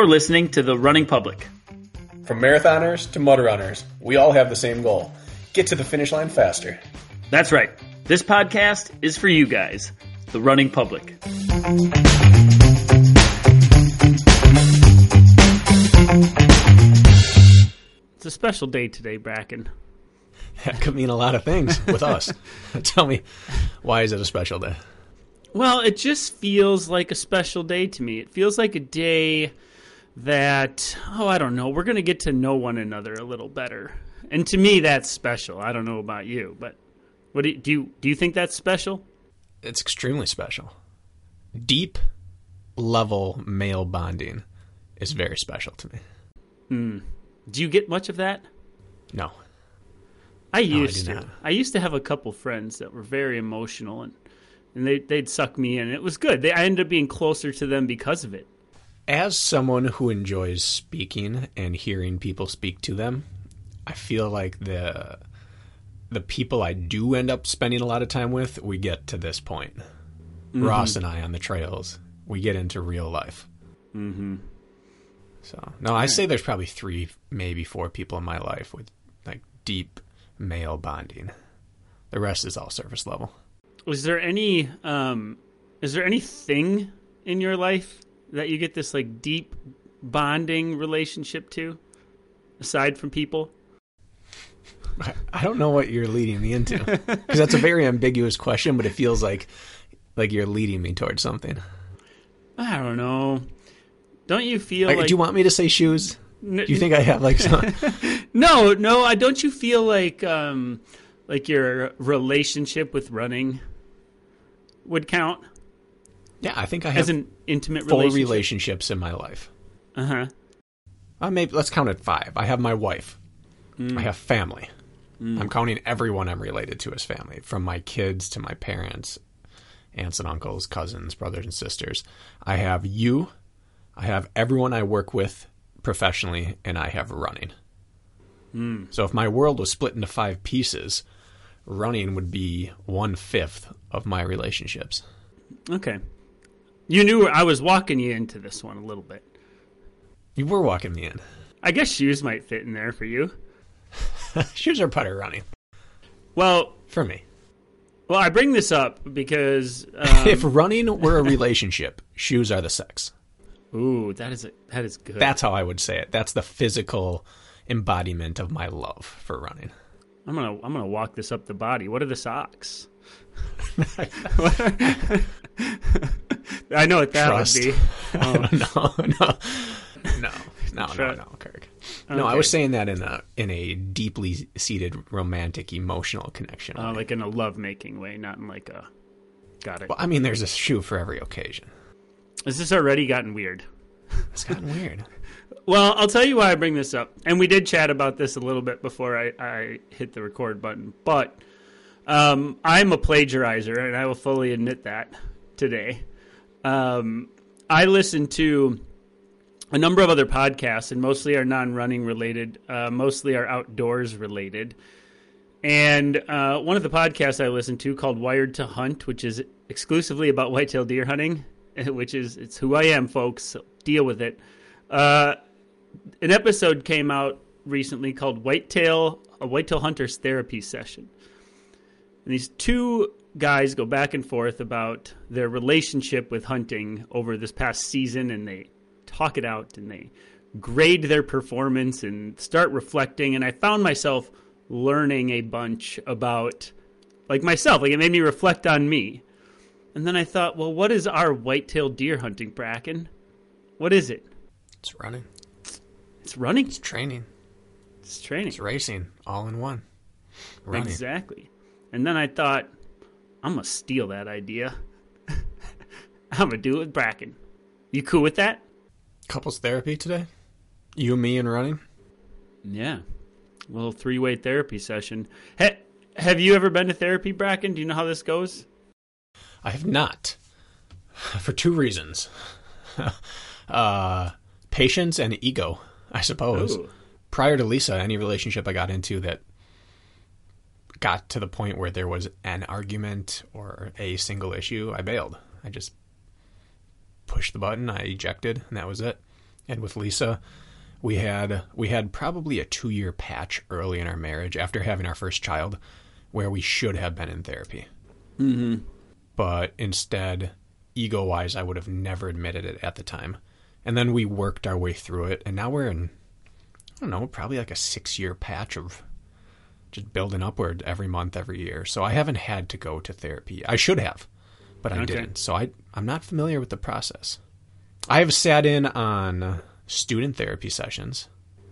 You're listening to The Running Public. From marathoners to mud runners, we all have the same goal get to the finish line faster. That's right. This podcast is for you guys, the running public. It's a special day today, Brakken. That could mean a lot of things with us. Tell me, why is it a special day? Well, it just feels like a special day to me. It feels like a day that, oh, I don't know, we're going to get to know one another a little better. And to me, that's special. I don't know about you, but what do you, do you, do you think that's special? It's extremely special. Deep level male bonding is very special to me. Hmm. Do you get much of that? No. I I used do to. not. I used to have a couple friends that were very emotional and and they they'd suck me in. It was good. They, I ended up being closer to them because of it. As someone who enjoys speaking and hearing people speak to them, I feel like the the people I do end up spending a lot of time with, we get to this point. Ross and I on the trails, we get into real life. Mm-hmm. So no, I say there's probably three, maybe four people in my life with like deep male bonding. The rest is all surface level. Was there any um is there anything in your life that you get this like deep bonding relationship to aside from people? I- don't know what you're leading me into because that's a very ambiguous question, but it feels like like you're leading me towards something. I don't know. Don't you feel Like, like do you want me to say shoes? Do you think I have like some? No, no, I don't you feel like um like your relationship with running would count yeah, I think I have as an intimate full relationship? relationships in my life. Uh-huh. Uh, maybe let's count it five. I have my wife. Mm. I have family. I'm counting everyone I'm related to as family, from my kids to my parents, aunts and uncles, cousins, brothers and sisters. I have you. I have everyone I work with professionally, and I have running. Hmm. So if my world was split into five pieces, running would be one fifth of my relationships. Okay. You knew I was walking you into this one a little bit. You were walking me in. I guess shoes might fit in there for you. Shoes are better running Well, for me. well, I bring this up because um, if running were a relationship, shoes are the sex. ooh, that is a, that is good. That's how I would say it. That's the physical embodiment of my love for running. I'm gonna I'm gonna walk this up the body. What are the socks? I know what that Trust. would be. no, no, no, no, no, Try- no, Kirk. No, I was saying that in a in a deeply seated romantic emotional connection. Uh, like in a love making way, not in like a. Got it. well, I mean, there's a shoe for every occasion. Has this already gotten weird? It's gotten weird. Well, I'll tell you why I bring this up. And we did chat about this a little bit before I, I hit the record button. But um, I'm a plagiarizer, and I will fully admit that today. Um, I listen to a number of other podcasts, and mostly are non running related, uh, mostly are outdoors related. And uh, one of the podcasts I listen to called Wired to Hunt, which is exclusively about whitetail deer hunting, which is it's who I am, folks. So deal with it. Uh, an episode came out recently called Whitetail a Whitetail Hunters Therapy Session. And these two guys go back and forth about their relationship with hunting over this past season and they talk it out and they grade their performance and start reflecting and I found myself learning a bunch about like myself like it made me reflect on me. And then I thought, well, what is our whitetail deer hunting Brakken? What is it? It's running. It's running. It's training. It's training. It's racing. All in one. Running. Exactly. And then I thought, I'm gonna steal that idea. I'm gonna do it with Brakken. You cool with that? Couples therapy today. You, and me, and running. Yeah. A little three way therapy session. Ha- have you ever been to therapy, Brakken? Do you know how this goes? I have not. For two reasons. uh, patience and ego, I suppose. Ooh. Prior to Lisa, any relationship I got into that got to the point where there was an argument or a single issue, I bailed. I just pushed the button, I ejected, and that was it. And with Lisa, we had we had probably a two year patch early in our marriage after having our first child, where we should have been in therapy. Mm-hmm. But instead, ego wise, I would have never admitted it at the time. And then we worked our way through it, and now we're in I don't know, probably like a six year patch of just building upward every month, every year. So I haven't had to go to therapy. I should have, but I Okay. didn't. So I I'm not familiar with the process. I have sat in on student therapy sessions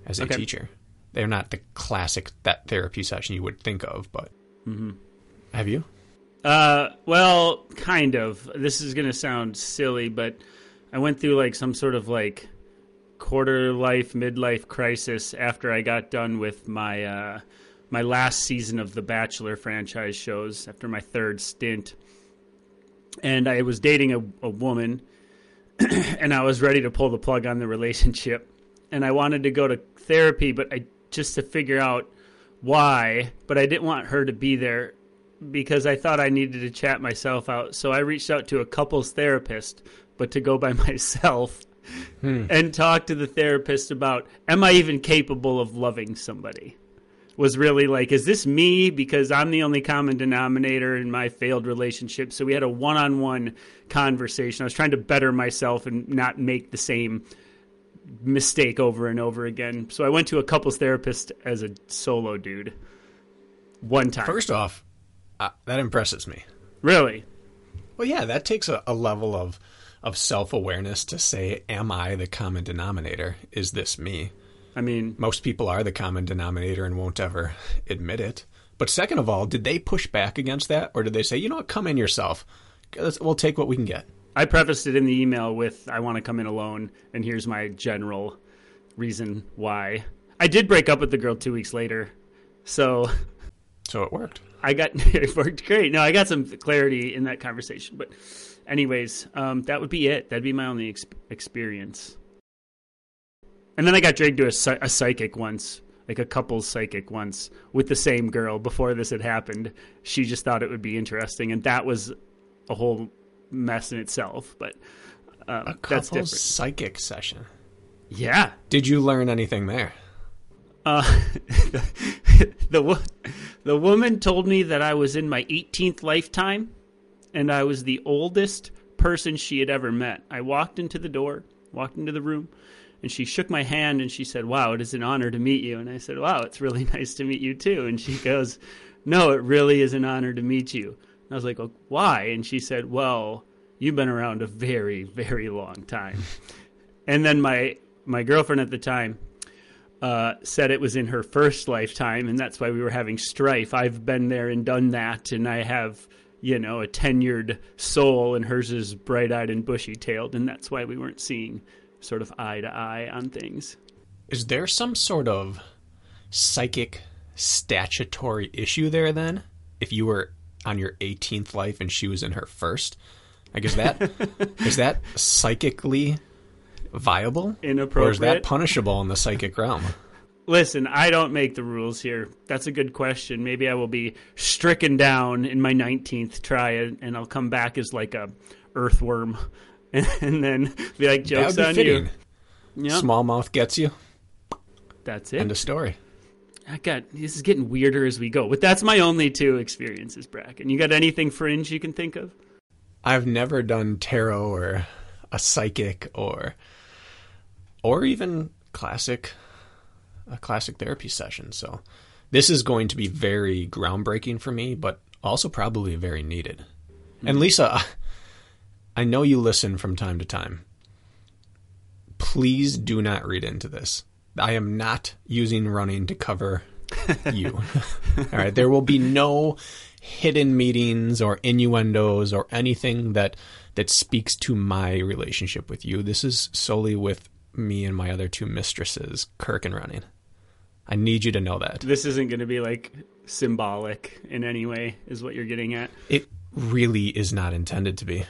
as a Okay. teacher. They're not the classic that therapy session you would think of, but have you? Uh, well, kind of. This is gonna sound silly, but I went through like some sort of like quarter life, midlife crisis after I got done with my uh, my last season of the Bachelor franchise shows. After my third stint, and I was dating a, a woman, and I was ready to pull the plug on the relationship, and I wanted to go to therapy, but I just to figure out why, but I didn't want her to be there because I thought I needed to chat myself out. So I reached out to a couples therapist, but to go by myself hmm. and talk to the therapist about am I even capable of loving somebody? Was really like, is this me? Because I'm the only common denominator in my failed relationship. So we had a one on one conversation. I was trying to better myself and not make the same mistake over and over again. So I went to a couples therapist as a solo dude one time. First off, uh, that impresses me. Really? Well, yeah, that takes a, a level of of self awareness to say, "Am I the common denominator? Is this me?" I mean, Most people are the common denominator and won't ever admit it. But second of all, did they push back against that, or did they say, "You know what? Come in yourself. We'll take what we can get." I prefaced it in the email with I want to come in alone, and here's my general reason why. I did break up with the girl two weeks later, so So it worked. I got it worked great. No, I got some clarity in that conversation. But, anyways, um, that would be it. That'd be my only ex- experience. And then I got dragged to a, a psychic once, like a couple's psychic once, with the same girl before this had happened. She just thought it would be interesting, and that was a whole mess in itself. But um, A that's couple's different. psychic session. Yeah. Did you learn anything there? Uh, the wo- the woman told me that I was in my 18th lifetime, and I was the oldest person she had ever met. I walked into the door, walked into the room, and she shook my hand and she said, "Wow, it is an honor to meet you." And I said, "Wow, it's really nice to meet you too." And she goes, "No, it really is an honor to meet you." And I was like, well, "Why?" And she said, "Well, you've been around a very, very long time." and then my my girlfriend at the time uh, said it was in her first lifetime, and that's why we were having strife. I've been there and done that, and I have, you know, a tenured soul, and hers is bright eyed and bushy tailed, and that's why we weren't seeing sort of eye to eye on things. Is there some sort of psychic statutory issue there then? If you were on your 18th life and she was in her first? Like is that is that psychically viable? Or is that punishable in the psychic realm? Listen, I don't make the rules here. That's a good question. Maybe I will be stricken down in my 19th try, and and I'll come back as like a earthworm, and, then be like, "Jokes be on fitting. you." Yep, Small mouth gets you. that's it. End of story. I got this is getting weirder as we go, but that's my only two experiences, Brakken. You got anything fringe you can think of? I've never done tarot or a psychic or or even classic a classic therapy session. So this is going to be very groundbreaking for me, but also probably very needed. And hmm. Lisa, I know you listen from time to time. Please do not read into this. I am not using running to cover you. All right, there will be no hidden meetings or innuendos or anything that that speaks to my relationship with you. This is solely with me and my other two mistresses, Kirk and Running. I need you to know that. This isn't going to be like symbolic in any way, is what you're getting at. It really is not intended to be,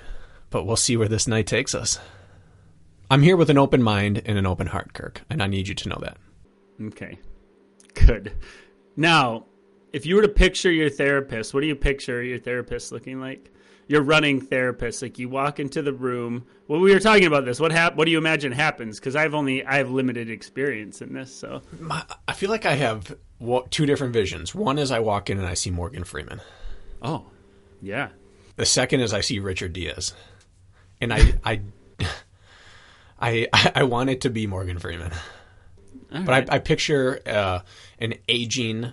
but we'll see where this night takes us. I'm here with an open mind and an open heart, Kirk, and I need you to know that. Okay, good. Now, if you were to picture your therapist, what do you picture your therapist looking like? your running therapist. Like you walk into the room. Well, we were talking about this. What hap- What do you imagine happens? Because I've only I have limited experience in this. So My, I feel like I have two different visions. One is I walk in and I see Morgan Freeman. oh yeah, The second is I see Richard Diaz, and I I I, I want it to be Morgan Freeman, but I, I picture uh, an aging.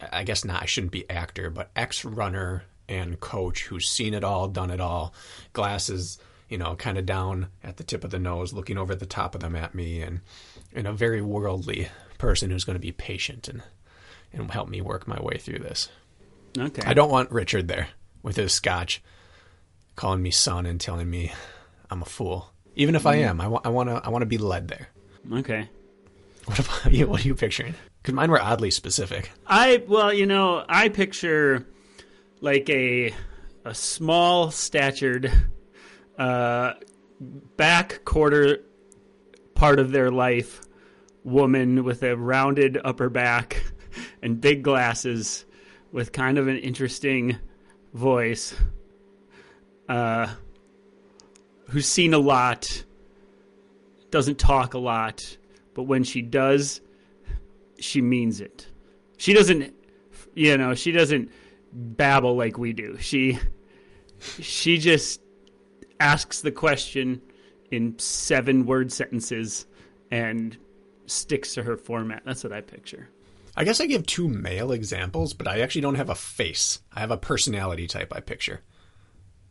I guess not. I shouldn't be actor, but ex runner and coach who's seen it all, done it all, glasses, you know, kind of down at the tip of the nose, looking over the top of them at me, and and a very worldly person who's going to be patient and and help me work my way through this. okay. I don't want Richard there with his scotch, calling me son and telling me I'm a fool. Even if I am, I want I want to I want to be led there. Okay. What about you? What are you picturing? Because mine were oddly specific. I well, you know, I picture like a a small statured uh back quarter part of their life woman with a rounded upper back and big glasses with kind of an interesting voice uh who's seen a lot doesn't talk a lot but when she does she means it. She doesn't, you know, she doesn't babble like we do. She she just asks the question in seven word sentences and sticks to her format. That's what I picture. I guess I give two male examples, but I actually don't have a face. I have a personality type I picture.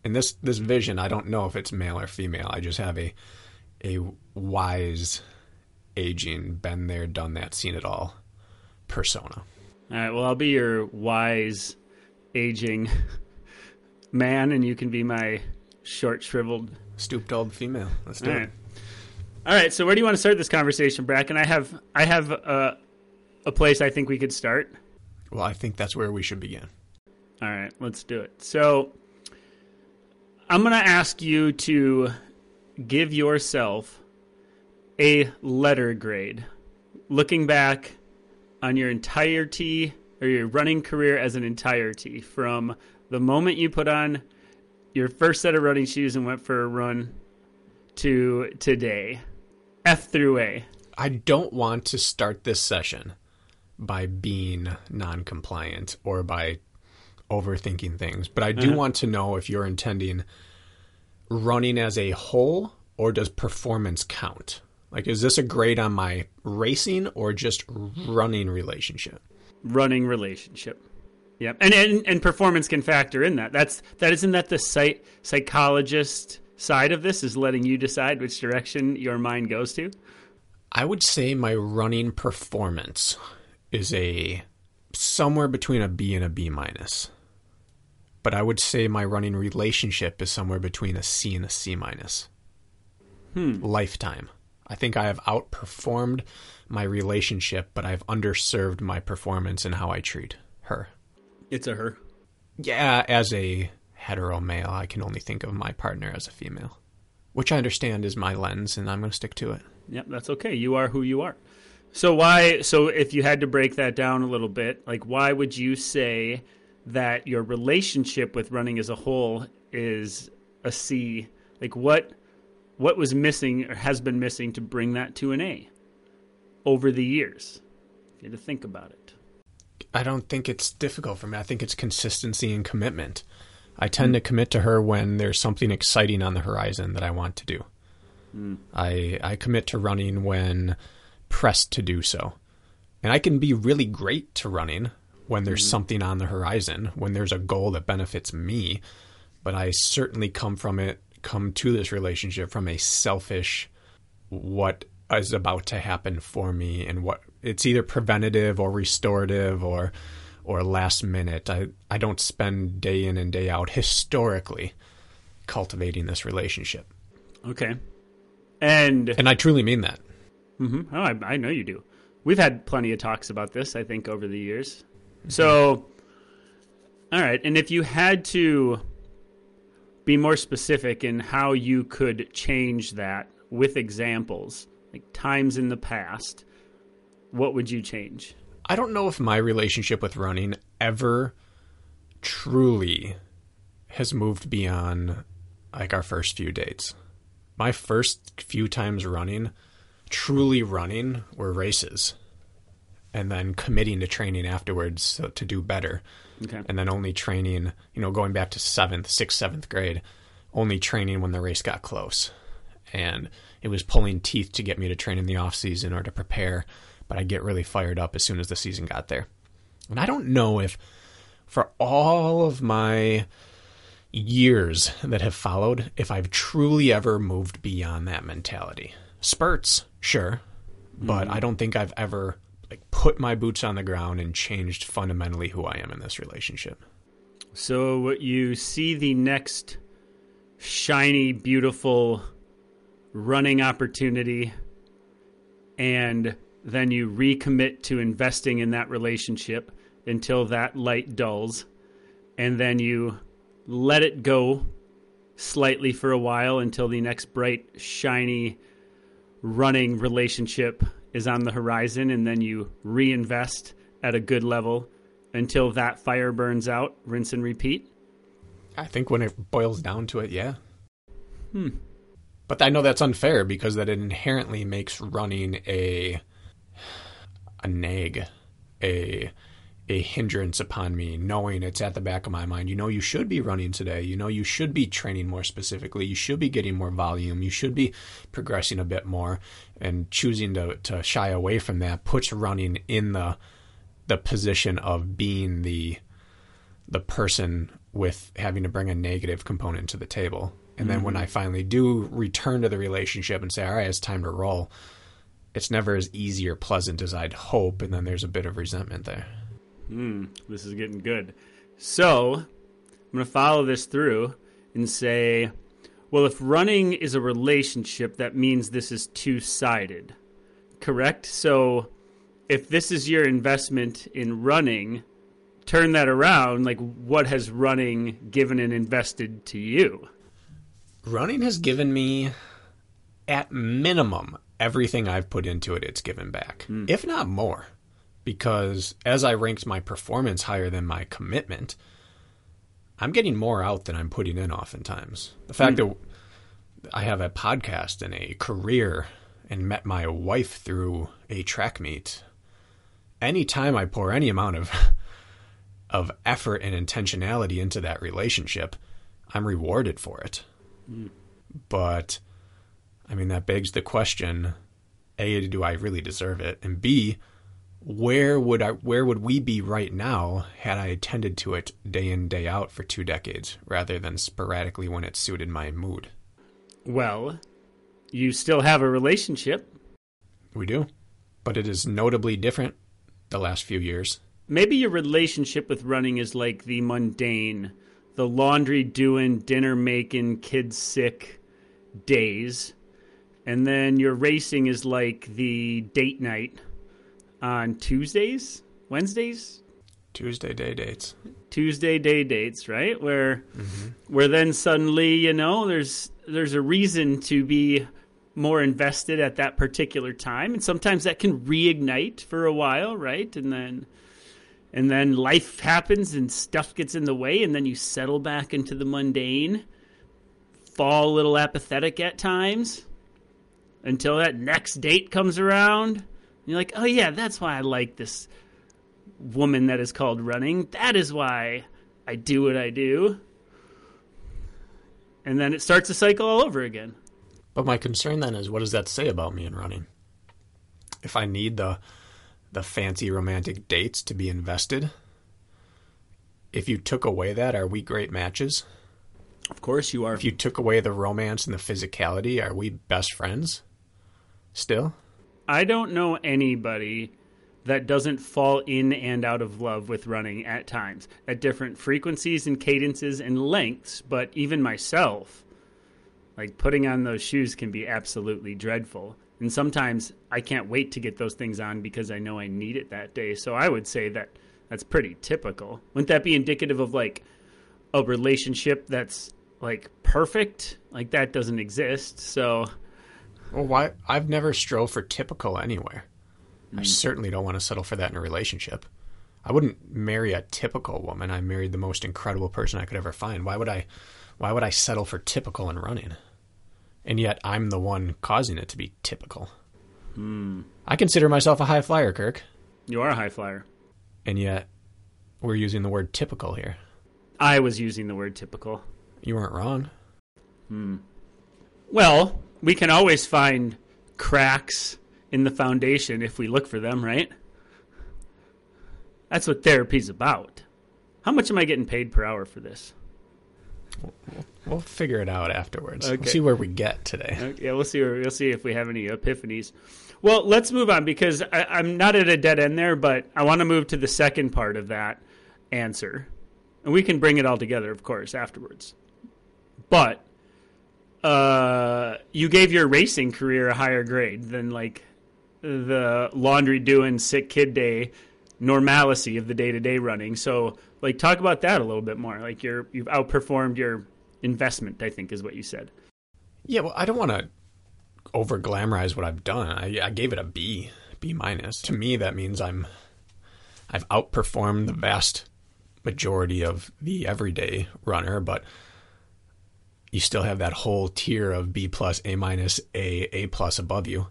In this this vision, I don't know if it's male or female. I just have a a wise, aging, been there, done that, seen it all persona. All right. Well, I'll be your wise, aging man, and you can be my short, shriveled Stooped old female. Let's do All it. right. All right. So where do you want to start this conversation, Brakken? I have I have a, a place I think we could start. Well, I think that's where we should begin. All right, let's do it. So I'm going to ask you to give yourself a letter grade. Looking back on your entirety or your running career as an entirety from the moment you put on your first set of running shoes and went for a run to today. F through A. I don't want to start this session by being non compliant or by overthinking things, but I do mm-hmm. want to know if you're intending running as a whole or does performance count? Like, is this a grade on my racing or just running relationship? running relationship. Yep. And, and and performance can factor in that. That's that isn't that the psych, psychologist side of this is letting you decide which direction your mind goes to. I would say my running performance is a somewhere between a B and a B minus. But I would say my running relationship is somewhere between a C and a C minus. Hmm. Lifetime. I think I have outperformed my relationship, but I've underserved my performance in how I treat her. It's a her. Yeah, as a hetero male, I can only think of my partner as a female, which I understand is my lens, and I'm going to stick to it. Yep, that's okay. You are who you are. So why so if you had to break that down a little bit, like why would you say that your relationship with running as a whole is a C? Like what what was missing or has been missing to bring that to an A over the years? If you had to think about it. I don't think it's difficult for me. I think it's consistency and commitment. I tend hmm. to commit to her when there's something exciting on the horizon that I want to do. Hmm. I I commit to running when pressed to do so. And I can be really great to running when there's something on the horizon, when there's a goal that benefits me, but I certainly come from it come to this relationship from a selfish what is about to happen for me and what it's either preventative or restorative or or last minute. I, I don't spend day in and day out historically cultivating this relationship. Okay. And And I truly mean that. Mhm. Oh, I, I know you do. We've had plenty of talks about this, I think, over the years. So, all right. And if you had to be more specific in how you could change that with examples, like times in the past, what would you change? I don't know if my relationship with running ever truly has moved beyond like our first few dates. My first few times running, truly running, were races. And then committing to training afterwards so, to do better. Okay. And then only training, you know, going back to seventh, sixth, seventh grade, only training when the race got close. And it was pulling teeth to get me to train in the off season or to prepare, but I get really fired up as soon as the season got there. And I don't know if for all of my years that have followed, if I've truly ever moved beyond that mentality. Spurts, sure, but mm-hmm. I don't think I've ever like put my boots on the ground and changed fundamentally who I am in this relationship. So what you see the next shiny, beautiful running opportunity, and then you recommit to investing in that relationship until that light dulls, and then you let it go slightly for a while until the next bright, shiny running relationship is on the horizon, and then you reinvest at a good level until that fire burns out, rinse and repeat. I think when it boils down to it, yeah. Hmm. But I know that's unfair because that inherently makes running a a nag, a a hindrance upon me, knowing it's at the back of my mind. You know, you should be running today. You know, you should be training more specifically. You should be getting more volume. You should be progressing a bit more. And choosing to, to shy away from that puts running in the the position of being the the person with having to bring a negative component to the table. And then when mm-hmm. I finally do return to the relationship and say, all right, it's time to roll, it's never as easy or pleasant as I'd hope. And then there's a bit of resentment there. Hmm, this is getting good. So, I'm going to follow this through and say, well, if running is a relationship, that means this is two sided. Correct? So, if this is your investment in running, turn that around. Like, what has running given and invested to you? Running has given me, at minimum, everything I've put into it, it's given back, if not more. Because as I ranked my performance higher than my commitment, I'm getting more out than I'm putting in oftentimes. The fact hmm. that I have a podcast and a career and met my wife through a track meet, anytime I pour any amount of of effort and intentionality into that relationship, I'm rewarded for it. Hmm. But I mean that begs the question, A, do I really deserve it? And B, where would I where would we be right now had I attended to it day in, day out for two decades rather than sporadically when it suited my mood? Well, you still have a relationship. We do. But it is notably different the last few years. Maybe your relationship with running is like the mundane, the laundry doing, dinner making, kids sick days. And then your racing is like the date night on Tuesdays, Wednesdays, Tuesday day dates. Tuesday day dates, right? Where mm-hmm. where then suddenly, you know, there's there's a reason to be more invested at that particular time and sometimes that can reignite for a while, right? And then and then life happens and stuff gets in the way and then you settle back into the mundane, fall a little apathetic at times until that next date comes around. You're like, "Oh yeah, that's why I like this woman that is called running. That is why I do what I do. And then it starts a cycle all over again. But my concern then is what does that say about me in running? If I need the the fancy romantic dates to be invested, if you took away that, are we great matches? Of course you are. If you took away the romance and the physicality, are we best friends? Still? I don't know anybody that doesn't fall in and out of love with running at times, at different frequencies and cadences and lengths, but even myself, like putting on those shoes can be absolutely dreadful. And sometimes I can't wait to get those things on because I know I need it that day. So I would say that that's pretty typical. Wouldn't that be indicative of like a relationship that's like perfect? Like that doesn't exist. So Well, why? I've never strove for typical anywhere. I certainly don't want to settle for that in a relationship. I wouldn't marry a typical woman. I married the most incredible person I could ever find. Why would I why would I settle for typical and running? And yet I'm the one causing it to be typical. Hmm. I consider myself a high flyer, Kirk. You are a high flyer. And yet we're using the word typical here. I was using the word typical. You weren't wrong. Hmm. Well, we can always find cracks in the foundation if we look for them, right? That's what therapy's about. How much am I getting paid per hour for this? We'll figure it out afterwards. Okay. We'll see where we get today. Okay, yeah, we'll see. We'll see if we have any epiphanies. Well, let's move on because I, I'm not at a dead end there, but I want to move to the second part of that answer, and we can bring it all together, of course, afterwards. But uh, you gave your racing career a higher grade than like the laundry doing sick kid day normalcy of the day to day running. So, like, talk about that a little bit more. Like, you're you've outperformed your investment. I think is what you said. Yeah, well, I don't want to over glamorize what I've done. I, I gave it a B, B minus. To me, that means I'm I've outperformed the vast majority of the everyday runner, but you still have that whole tier of B plus, A minus, A, A plus above you.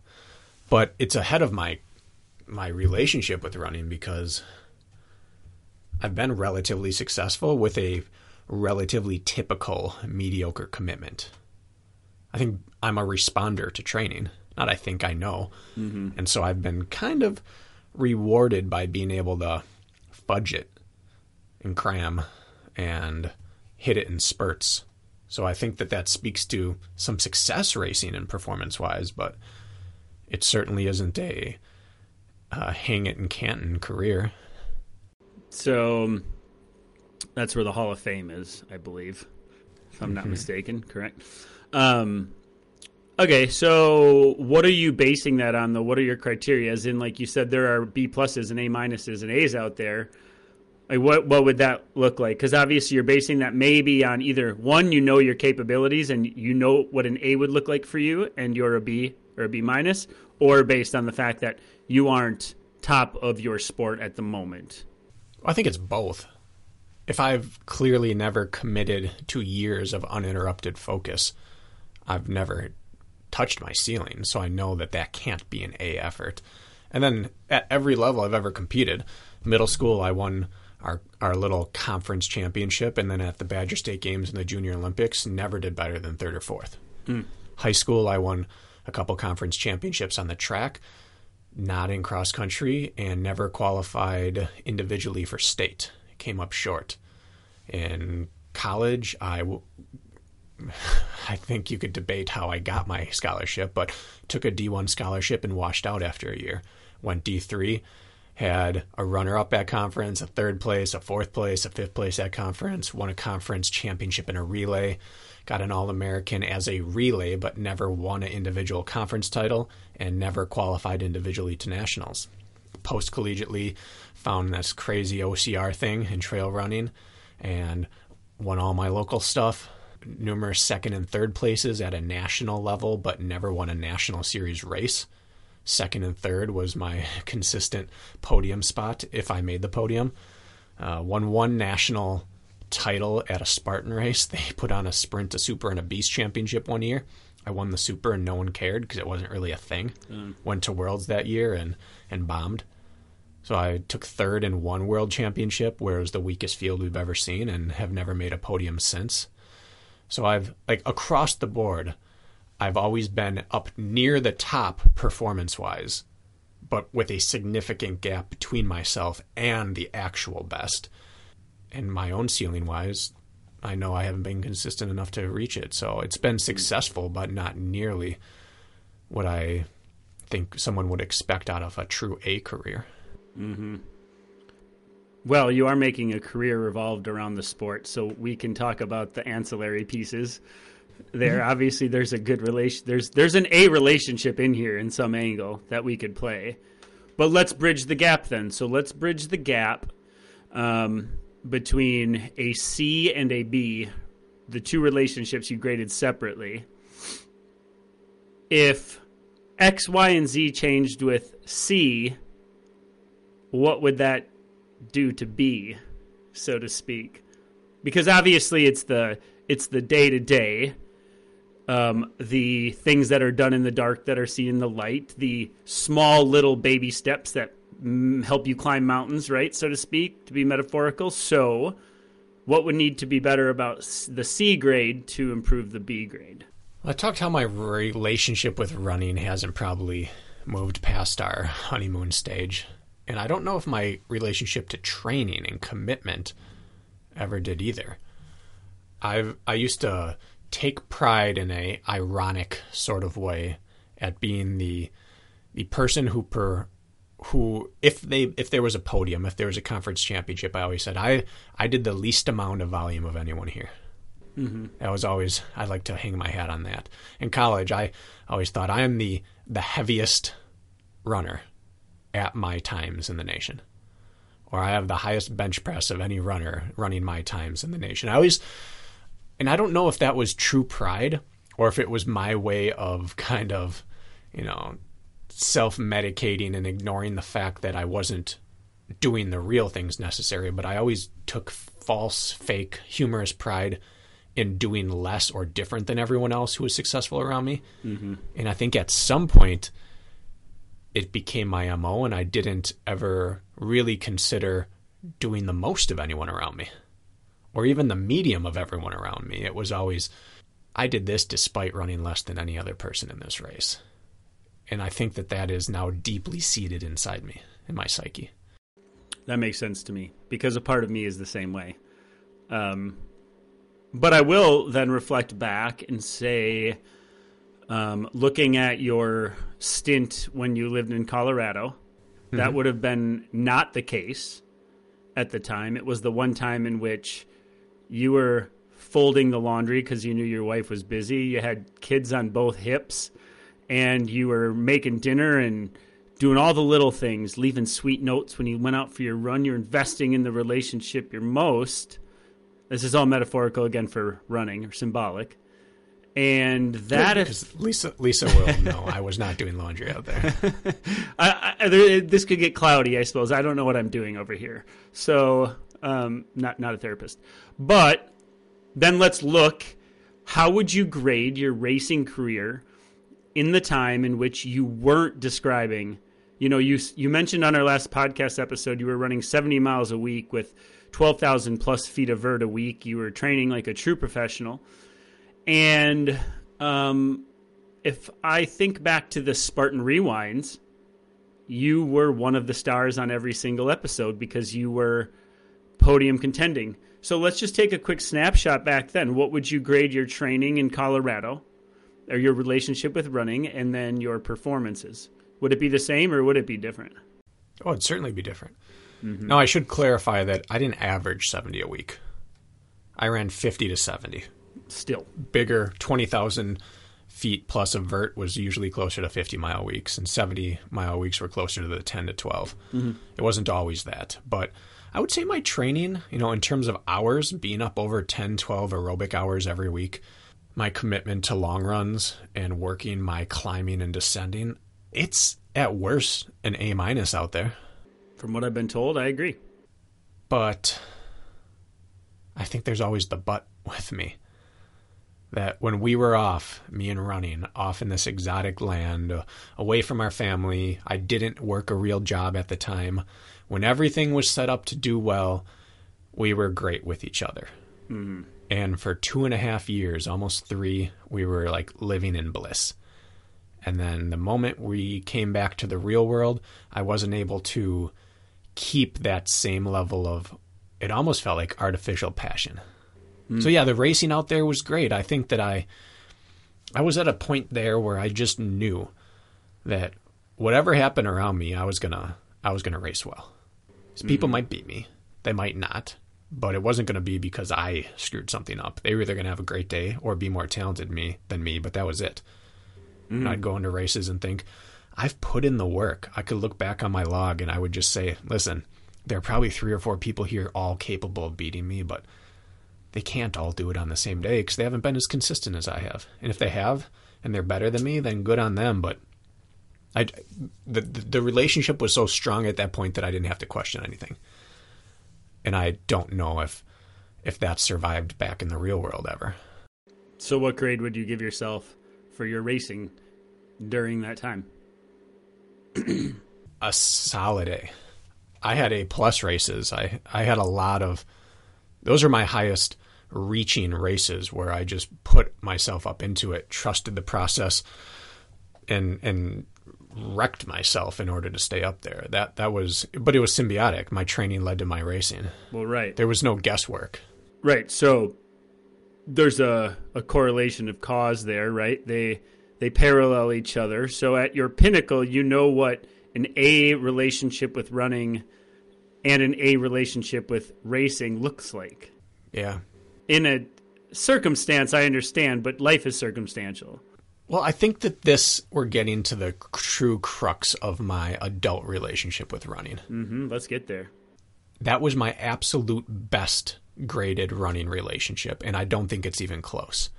But it's ahead of my my relationship with running because I've been relatively successful with a relatively typical mediocre commitment. I think I'm a responder to training. Not I think I know. Mm-hmm. And so I've been kind of rewarded by being able to fudge it and cram and hit it in spurts. So I think that that speaks to some success racing and performance wise, but it certainly isn't a uh, hang it in Canton career. So um, that's where the Hall of Fame is, I believe, if I'm not Mm-hmm. mistaken. Correct. Um, okay, so what are you basing that on? Though, what are your criteria? As in, like you said, there are B pluses and A minuses and A's out there. Like, what what would that look like? Because obviously, you're basing that maybe on either one, you know your capabilities and you know what an A would look like for you, and you're a B or a B minus, or based on the fact that you aren't top of your sport at the moment. I think it's both. If I've clearly never committed to years of uninterrupted focus, I've never touched my ceiling, so I know that that can't be an A effort. And then at every level I've ever competed, middle school I won our our little conference championship, and then at the Badger State Games and the Junior Olympics, never did better than third or fourth. Hmm. High school I won a couple conference championships on the track, not in cross country, and never qualified individually for state. Came up short. In college, I w- I think you could debate how I got my scholarship, but took a D1 scholarship and washed out after a year. Went D3, had a runner up at conference, a third place, a fourth place, a fifth place at conference, won a conference championship in a relay, got an All American as a relay, but never won an individual conference title and never qualified individually to nationals. Post collegiately, found this crazy OCR thing in trail running and won all my local stuff numerous second and third places at a national level, but never won a national series race. Second and third was my consistent podium spot if I made the podium. Uh, won one national title at a Spartan race. They put on a sprint, a super, and a beast championship one year. I won the super and no one cared because it wasn't really a thing. Went to worlds that year and and bombed. So I took third in one world championship, where it was the weakest field we've ever seen, and have never made a podium since. So I've like across the board, I've always been up near the top performance wise, but with a significant gap between myself and the actual best. And my own ceiling wise, I know I haven't been consistent enough to reach it. So it's been successful, but not nearly what I think someone would expect out of a true A career. Mm-hmm. Well, you are making a career revolved around the sport, so we can talk about the ancillary pieces. There, obviously, there's a good relation. There's there's an A relationship in here in some angle that we could play, but let's bridge the gap then. So let's bridge the gap um, between a C and a B, the two relationships you graded separately. If X, Y, and Z changed with C, what would that do to B, so to speak? Because obviously it's the it's the day to day, the things that are done in the dark that are seen in the light, the small little baby steps that mm, help you climb mountains, right, so to speak, to be metaphorical. So, what would need to be better about the C grade to improve the B grade? I talked how my relationship with running hasn't probably moved past our honeymoon stage. And I don't know if my relationship to training and commitment ever did either. I've I used to take pride in a ironic sort of way at being the the person who per who if they if there was a podium, if there was a conference championship, I always said I I did the least amount of volume of anyone here. mm-hmm. That was always I like to hang my hat on that. In college, I always thought I am the the heaviest runner at my times in the nation, or I have the highest bench press of any runner running my times in the nation. I always, and I don't know if that was true pride or if it was my way of kind of, you know, self medicating and ignoring the fact that I wasn't doing the real things necessary, but I always took false, fake, humorous pride in doing less or different than everyone else who was successful around me. Mm-hmm. And I think at some point it became my MO, and I didn't ever really consider doing the most of anyone around me or even the medium of everyone around me. It was always, I did this despite running less than any other person in this race. And I think that that is now deeply seated inside me, in my psyche. That makes sense to me because a part of me is the same way. Um, but I will then reflect back and say, um, looking at your stint when you lived in Colorado, that would have been not the case at the time. It was the one time in which you were folding the laundry because you knew your wife was busy. You had kids on both hips, and you were making dinner and doing all the little things, leaving sweet notes when you went out for your run. You're investing in the relationship you're most. This is all metaphorical again for running or symbolic. And that Lisa Lisa will know I was not doing laundry out there. I, I, there, this could get cloudy, I suppose. I don't know what I'm doing over here, so um, not not a therapist. But then let's look. How would you grade your racing career in the time in which you weren't describing? You know, you you mentioned on our last podcast episode you were running 70 miles a week with 12,000 plus feet of vert a week. You were training like a true professional. And um, if I think back to the Spartan Rewinds, you were one of the stars on every single episode because you were podium contending. So let's just take a quick snapshot back then. What would you grade your training in Colorado, or your relationship with running, and then your performances? Would it be the same or would it be different? Oh, it'd certainly be different. Mm-hmm. Now, I should clarify that I didn't average 70 a week. I ran 50 to 70. Still, Bigger, 20,000 feet plus of vert was usually closer to 50 mile weeks, and 70 mile weeks were closer to the 10 to 12. Mm-hmm. It wasn't always that. But I would say my training, you know, in terms of hours, being up over 10, 12 aerobic hours every week, my commitment to long runs and working my climbing and descending, it's at worst an A minus out there. from what I've been told, I agree. But I think there's always the but with me. That when we were off, me and running, off in this exotic land, uh, away from our family, I didn't work a real job at the time. When everything was set up to do well, we were great with each other. Mm-hmm. And for two and a half years, almost three, we were like living in bliss. And then the moment we came back to the real world, I wasn't able to keep that same level of it almost felt like artificial passion. Mm. So yeah, the racing out there was great. I think that I I was at a point there where I just knew that whatever happened around me, I was going to I was going to race well. 'Cause People mm-hmm. might beat me. They might not. But it wasn't going to be because I screwed something up. They were either going to have a great day or be more talented me than me, but that was it. And I'd mm. go into races and think, I've put in the work. I could look back on my log and I would just say, listen, there are probably three or four people here all capable of beating me, but they can't all do it on the same day because they haven't been as consistent as I have. And if they have and they're better than me, then good on them. But I, the, the relationship was so strong at that point that I didn't have to question anything. and I don't know if if that survived back in the real world ever. So, what grade would you give yourself for your racing during that time? a solid A. I had A plus races. I I had a lot of those are my highest reaching races where I just put myself up into it, trusted the process and and wrecked myself in order to stay up there. That that was but it was symbiotic. My training led to my racing. Well, right. There was no guesswork. Right. So there's a, a correlation of cause there, right? They they parallel each other. So at your pinnacle, you know what an A relationship with running and an A relationship with racing looks like. Yeah. In a circumstance, I understand, but life is circumstantial. Well, I think that this we're getting to the true crux of my adult relationship with running. Mm-hmm. Let's get there. That was my absolute best graded running relationship, and I don't think it's even close.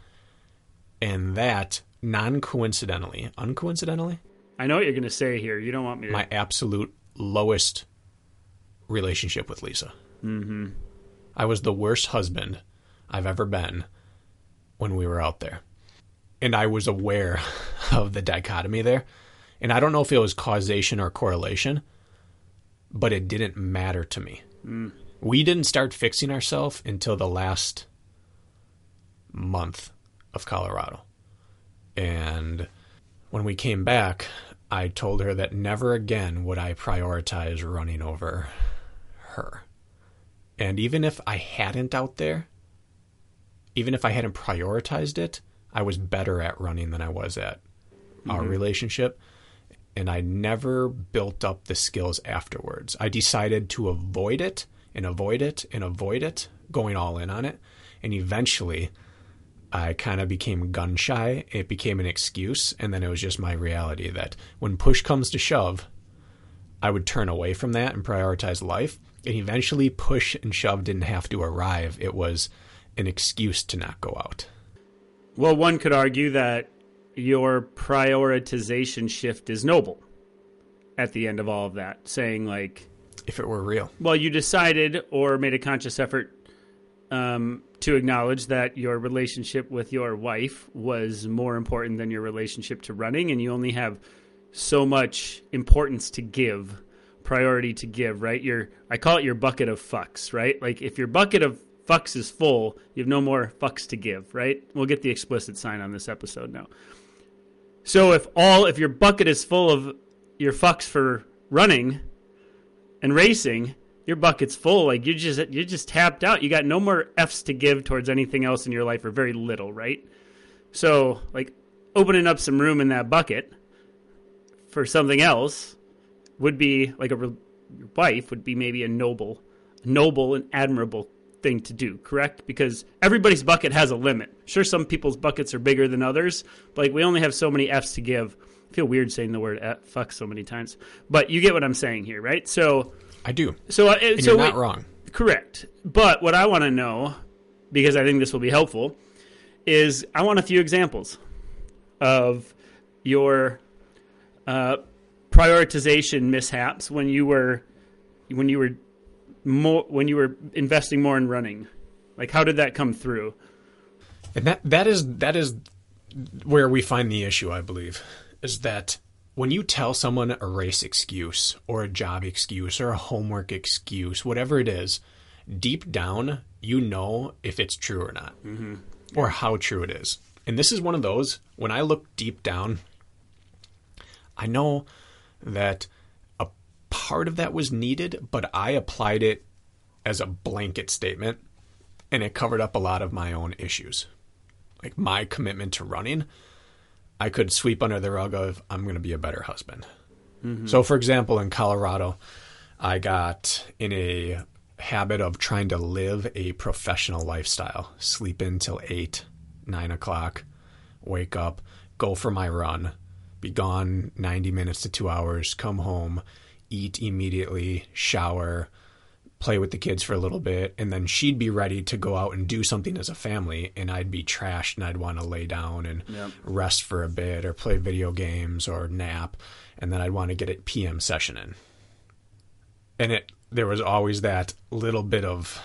And that, non coincidentally, uncoincidentally, I know what you're going to say here. You don't want me to. my absolute lowest relationship with Lisa. mm-hmm. I was the worst husband I've ever been when we were out there. And I was aware of the dichotomy there. And I don't know if it was causation or correlation, but it didn't matter to me. Mm. We didn't start fixing ourselves until the last month of Colorado. And when we came back, I told her that never again would I prioritize running over her. And even if I hadn't out there, even if I hadn't prioritized it, I was better at running than I was at our mm-hmm. relationship. And I never built up the skills afterwards. I decided to avoid it and avoid it and avoid it, going all in on it. And eventually, I kind of became gun shy. It became an excuse. And then it was just my reality that when push comes to shove, I would turn away from that and prioritize life. And eventually, push and shove didn't have to arrive. It was an excuse to not go out. Well, one could argue that your prioritization shift is noble at the end of all of that, saying, like, If it were real. well, you decided or made a conscious effort um, to acknowledge that your relationship with your wife was more important than your relationship to running, and you only have so much importance to give, priority to give, right? Your I call it your bucket of fucks, right? Like if your bucket of fucks is full, you have no more fucks to give, right? We'll get the explicit sign on this episode now. So if all if your bucket is full of your fucks for running and racing, your bucket's full. Like you just you're just tapped out. You got no more F's to give towards anything else in your life, or very little, right? So like opening up some room in that bucket for something else would be like a your wife would be maybe a noble, noble and admirable thing to do. Correct? Because everybody's bucket has a limit. Sure, some people's buckets are bigger than others, but like we only have so many F's to give. I feel weird saying the word F, fuck so many times, but you get what I'm saying here, right? So. I do. So, uh, And so you're not we- wrong. Correct. But what I want to know, because I think this will be helpful, is I want a few examples of your uh, prioritization mishaps when you were when you were more when you were investing more in running. Like, how did that come through? And that that is that is where we find the issue, I believe, is that when you tell someone a race excuse or a job excuse or a homework excuse, whatever it is, deep down you know if it's true or not, mm-hmm. or how true it is. And this is one of those when I look deep down, I know that a part of that was needed, but I applied it as a blanket statement, and it covered up a lot of my own issues. Like my commitment to running, I could sweep under the rug of I'm going to be a better husband. Mm-hmm. So, for example, in Colorado, I got in a habit of trying to live a professional lifestyle, sleep in till eight, nine o'clock, wake up, go for my run, be gone 90 minutes to two hours, come home, eat immediately, shower, play with the kids for a little bit and then she'd be ready to go out and do something as a family and I'd be trashed and I'd want to lay down and Yep. rest for a bit or play video games or nap and then I'd want to get a PM session in. And it there was always that little bit of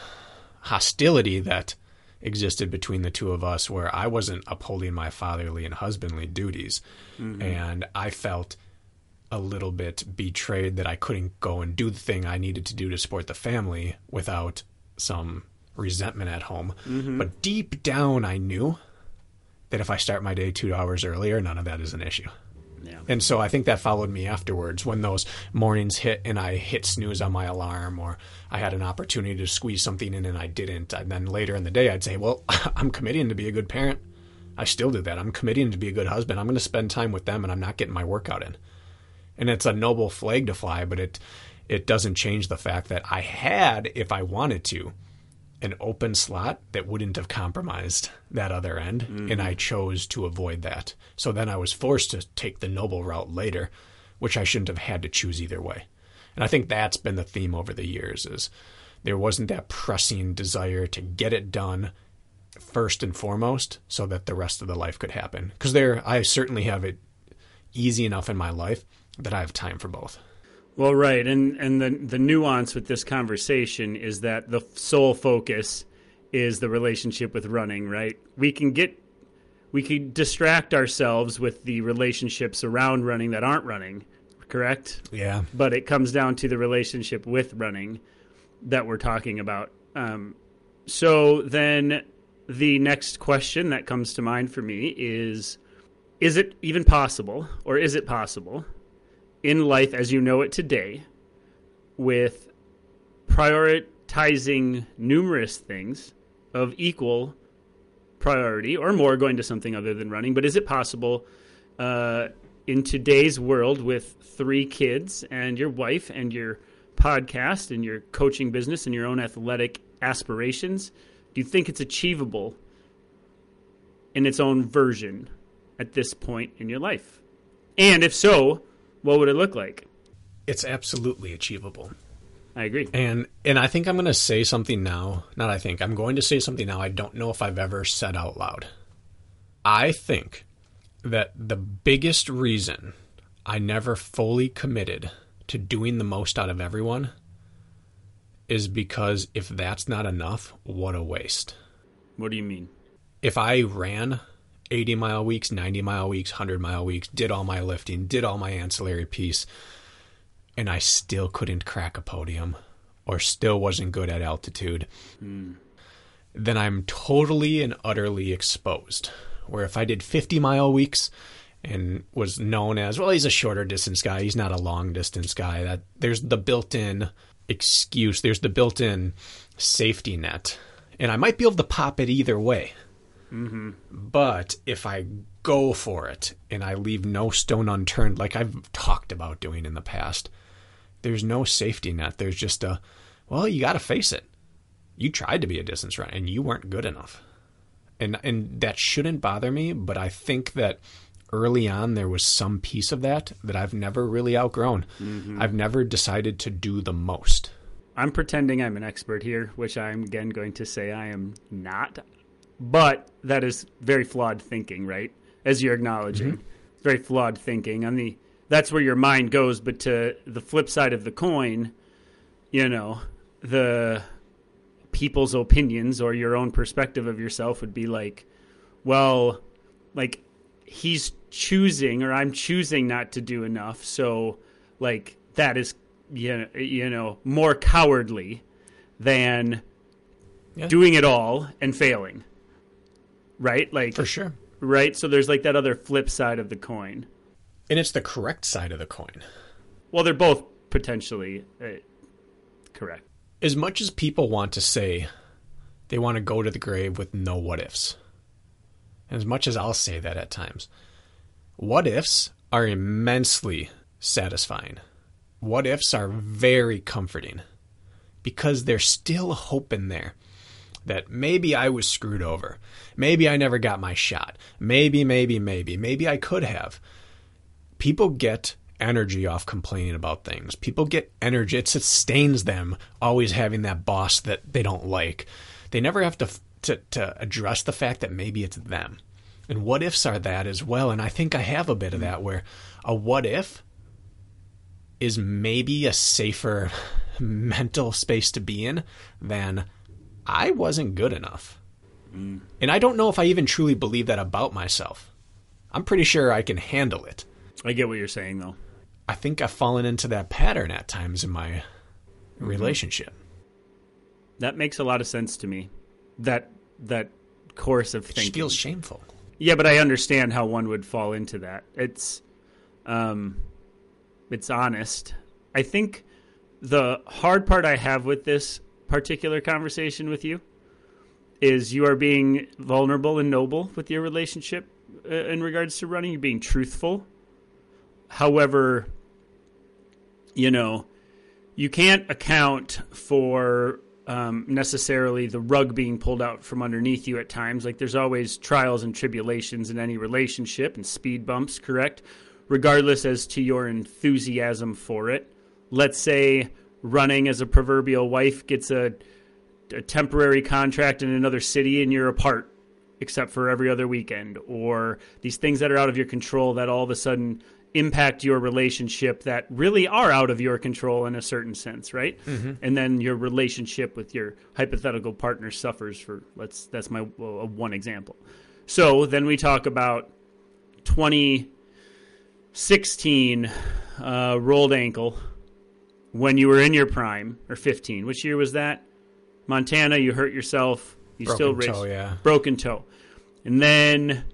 hostility that existed between the two of us where I wasn't upholding my fatherly and husbandly duties. Mm-hmm. And I felt a little bit betrayed that I couldn't go and do the thing I needed to do to support the family without some resentment at home. Mm-hmm. But deep down, I knew that if I start my day two hours earlier, none of that is an issue. Yeah. And so I think that followed me afterwards when those mornings hit and I hit snooze on my alarm or I had an opportunity to squeeze something in and I didn't. And then later in the day, I'd say, well, I'm committing to be a good parent. I still do that. I'm committing to be a good husband. I'm going to spend time with them and I'm not getting my workout in. And it's a noble flag to fly, but it, it doesn't change the fact that I had, if I wanted to, an open slot that wouldn't have compromised that other end, mm-hmm. and I chose to avoid that. So then I was forced to take the noble route later, which I shouldn't have had to choose either way. And I think that's been the theme over the years is there wasn't that pressing desire to get it done first and foremost so that the rest of the life could happen. Cuz there I certainly have it easy enough in my life that I have time for both. Well, right, and and the the nuance with this conversation is that the sole focus is the relationship with running. Right, we can get we can distract ourselves with the relationships around running that aren't running. Correct. Yeah. But it comes down to the relationship with running that we're talking about. Um, so then, the next question that comes to mind for me is: Is it even possible, or is it possible? In life as you know it today with prioritizing numerous things of equal priority or more going to something other than running. But is it possible uh, in today's world with three kids and your wife and your podcast and your coaching business and your own athletic aspirations? Do you think it's achievable in its own version at this point in your life? And if so, what would it look like? It's absolutely achievable. I agree. And and I think I'm going to say something now. Not I think. I'm going to say something now I don't know if I've ever said out loud. I think that the biggest reason I never fully committed to doing the most out of everyone is because if that's not enough, what a waste. What do you mean? If I ran 80 mile weeks, 90 mile weeks, 100 mile weeks, did all my lifting, did all my ancillary piece, and I still couldn't crack a podium or still wasn't good at altitude, mm. then I'm totally and utterly exposed. Where if I did 50 mile weeks and was known as, well, he's a shorter distance guy, he's not a long distance guy, that there's the built in excuse, there's the built in safety net. And I might be able to pop it either way. Mm-hmm. But if I go for it and I leave no stone unturned, like I've talked about doing in the past, there's no safety net. There's just a, well, you got to face it. You tried to be a distance runner and you weren't good enough. And, and that shouldn't bother me, but I think that early on there was some piece of that that I've never really outgrown. Mm-hmm. I've never decided to do the most. I'm pretending I'm an expert here, which I'm again going to say I am not. But that is very flawed thinking, right? As you're acknowledging, mm-hmm. very flawed thinking. On the that's where your mind goes. But to the flip side of the coin, you know, the people's opinions or your own perspective of yourself would be like, well, like he's choosing or I'm choosing not to do enough. So, like that is you know, you know more cowardly than yeah. doing it all and failing right? Like for sure, right? So there's like that other flip side of the coin, and it's the correct side of the coin. Well, they're both potentially uh, correct. As much as people want to say they want to go to the grave with no what ifs, and as much as I'll say that at times, what ifs are immensely satisfying. What ifs are very comforting because there's still hope in there that maybe I was screwed over. Maybe I never got my shot. Maybe, maybe, maybe. Maybe I could have. People get energy off complaining about things. People get energy. It sustains them always having that boss that they don't like. They never have to, to, to address the fact that maybe it's them. And what ifs are that as well. And I think I have a bit of that where a what if is maybe a safer mental space to be in, then I wasn't good enough. And I don't know if I even truly believe that about myself. I'm pretty sure I can handle it. I get what you're saying, though. I think I've fallen into that pattern at times in my relationship. That makes a lot of sense to me. That that course of It feels shameful. Yeah, but I understand how one would fall into that. It's um it's honest. I think the hard part I have with this particular conversation with you is you are being vulnerable and noble with your relationship uh, in regards to running, you're being truthful. However, you know, you can't account for um, necessarily the rug being pulled out from underneath you at times. Like there's always trials and tribulations in any relationship and speed bumps, correct? Regardless as to your enthusiasm for it. Let's say running as a proverbial wife gets a, a temporary contract in another city and you're apart except for every other weekend, or these things that are out of your control that all of a sudden impact your relationship that really are out of your control in a certain sense, right? And then your relationship with your hypothetical partner suffers for let's that's my one example. So then we talk about 2016 uh, rolled ankle when you were in your prime or 15. Which year was that? Montana, you hurt yourself. You still Broken race toe, yeah. broken toe, and then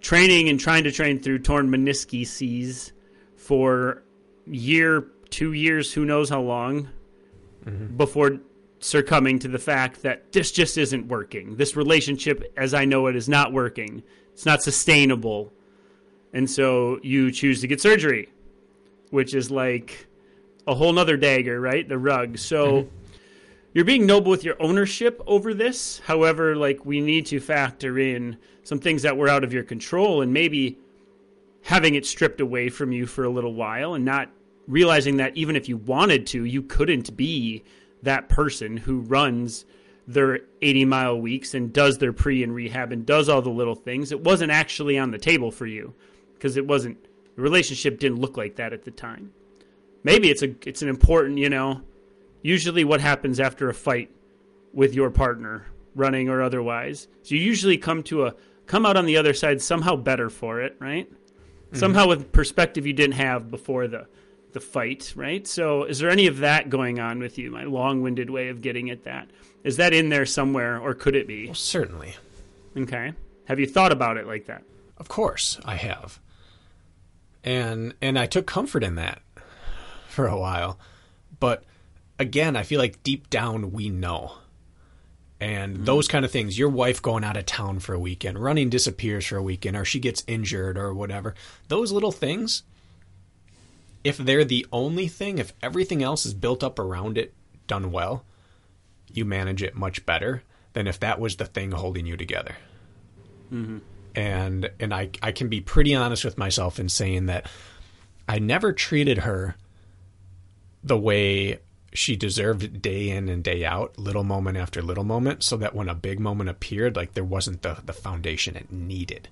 training and trying to train through torn meniscuses for year, two years, who knows how long, mm-hmm. before succumbing to the fact that this just isn't working. This relationship, as I know it, is not working. It's not sustainable, and so you choose to get surgery, which is like a whole nother dagger, right? The rug. So mm-hmm. you're being noble with your ownership over this. However, like we need to factor in some things that were out of your control and maybe having it stripped away from you for a little while and not realizing that even if you wanted to, you couldn't be that person who runs their 80 mile weeks and does their pre and rehab and does all the little things. It wasn't actually on the table for you because it wasn't the relationship didn't look like that at the time. Maybe it's a it's an important, you know, usually what happens after a fight with your partner running or otherwise so you usually come to a come out on the other side somehow better for it right? Mm-hmm. Somehow with perspective you didn't have before the the fight right? So is there any of that going on with you my long-winded way of getting at that? Is that in there somewhere or could it be? Certainly. okay. Have you thought about it like that? Of course, I have. And and I took comfort in that for a while. But again, I feel like deep down we know. And hmm. those kind of things, your wife going out of town for a weekend, running disappears for a weekend, or she gets injured or whatever, those little things, if they're the only thing, if everything else is built up around it, done well, you manage it much better than if that was the thing holding you together mm-hmm. and and I I can be pretty honest with myself in saying that I never treated her the way she deserved it day in and day out, little moment after little moment, so that when a big moment appeared, like there wasn't the the foundation it needed.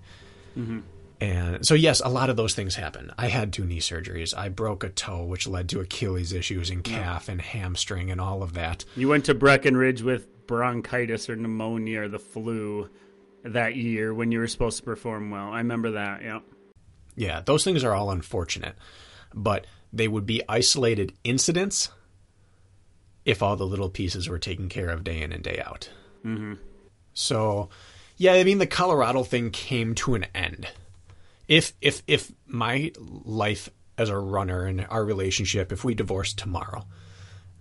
Mm-hmm. And so, yes, a lot of those things happen. I had two knee surgeries. I broke a toe, which led to Achilles issues and calf and hamstring and all of that. you went to breckenridge with bronchitis or pneumonia or the flu that year when you were supposed to perform well i remember that yeah Yeah, those things are all unfortunate, but they would be isolated incidents if all the little pieces were taken care of day in and day out. Mm-hmm. So, yeah, I mean, the Colorado thing came to an end. If if if my life as a runner and our relationship, if we divorced tomorrow,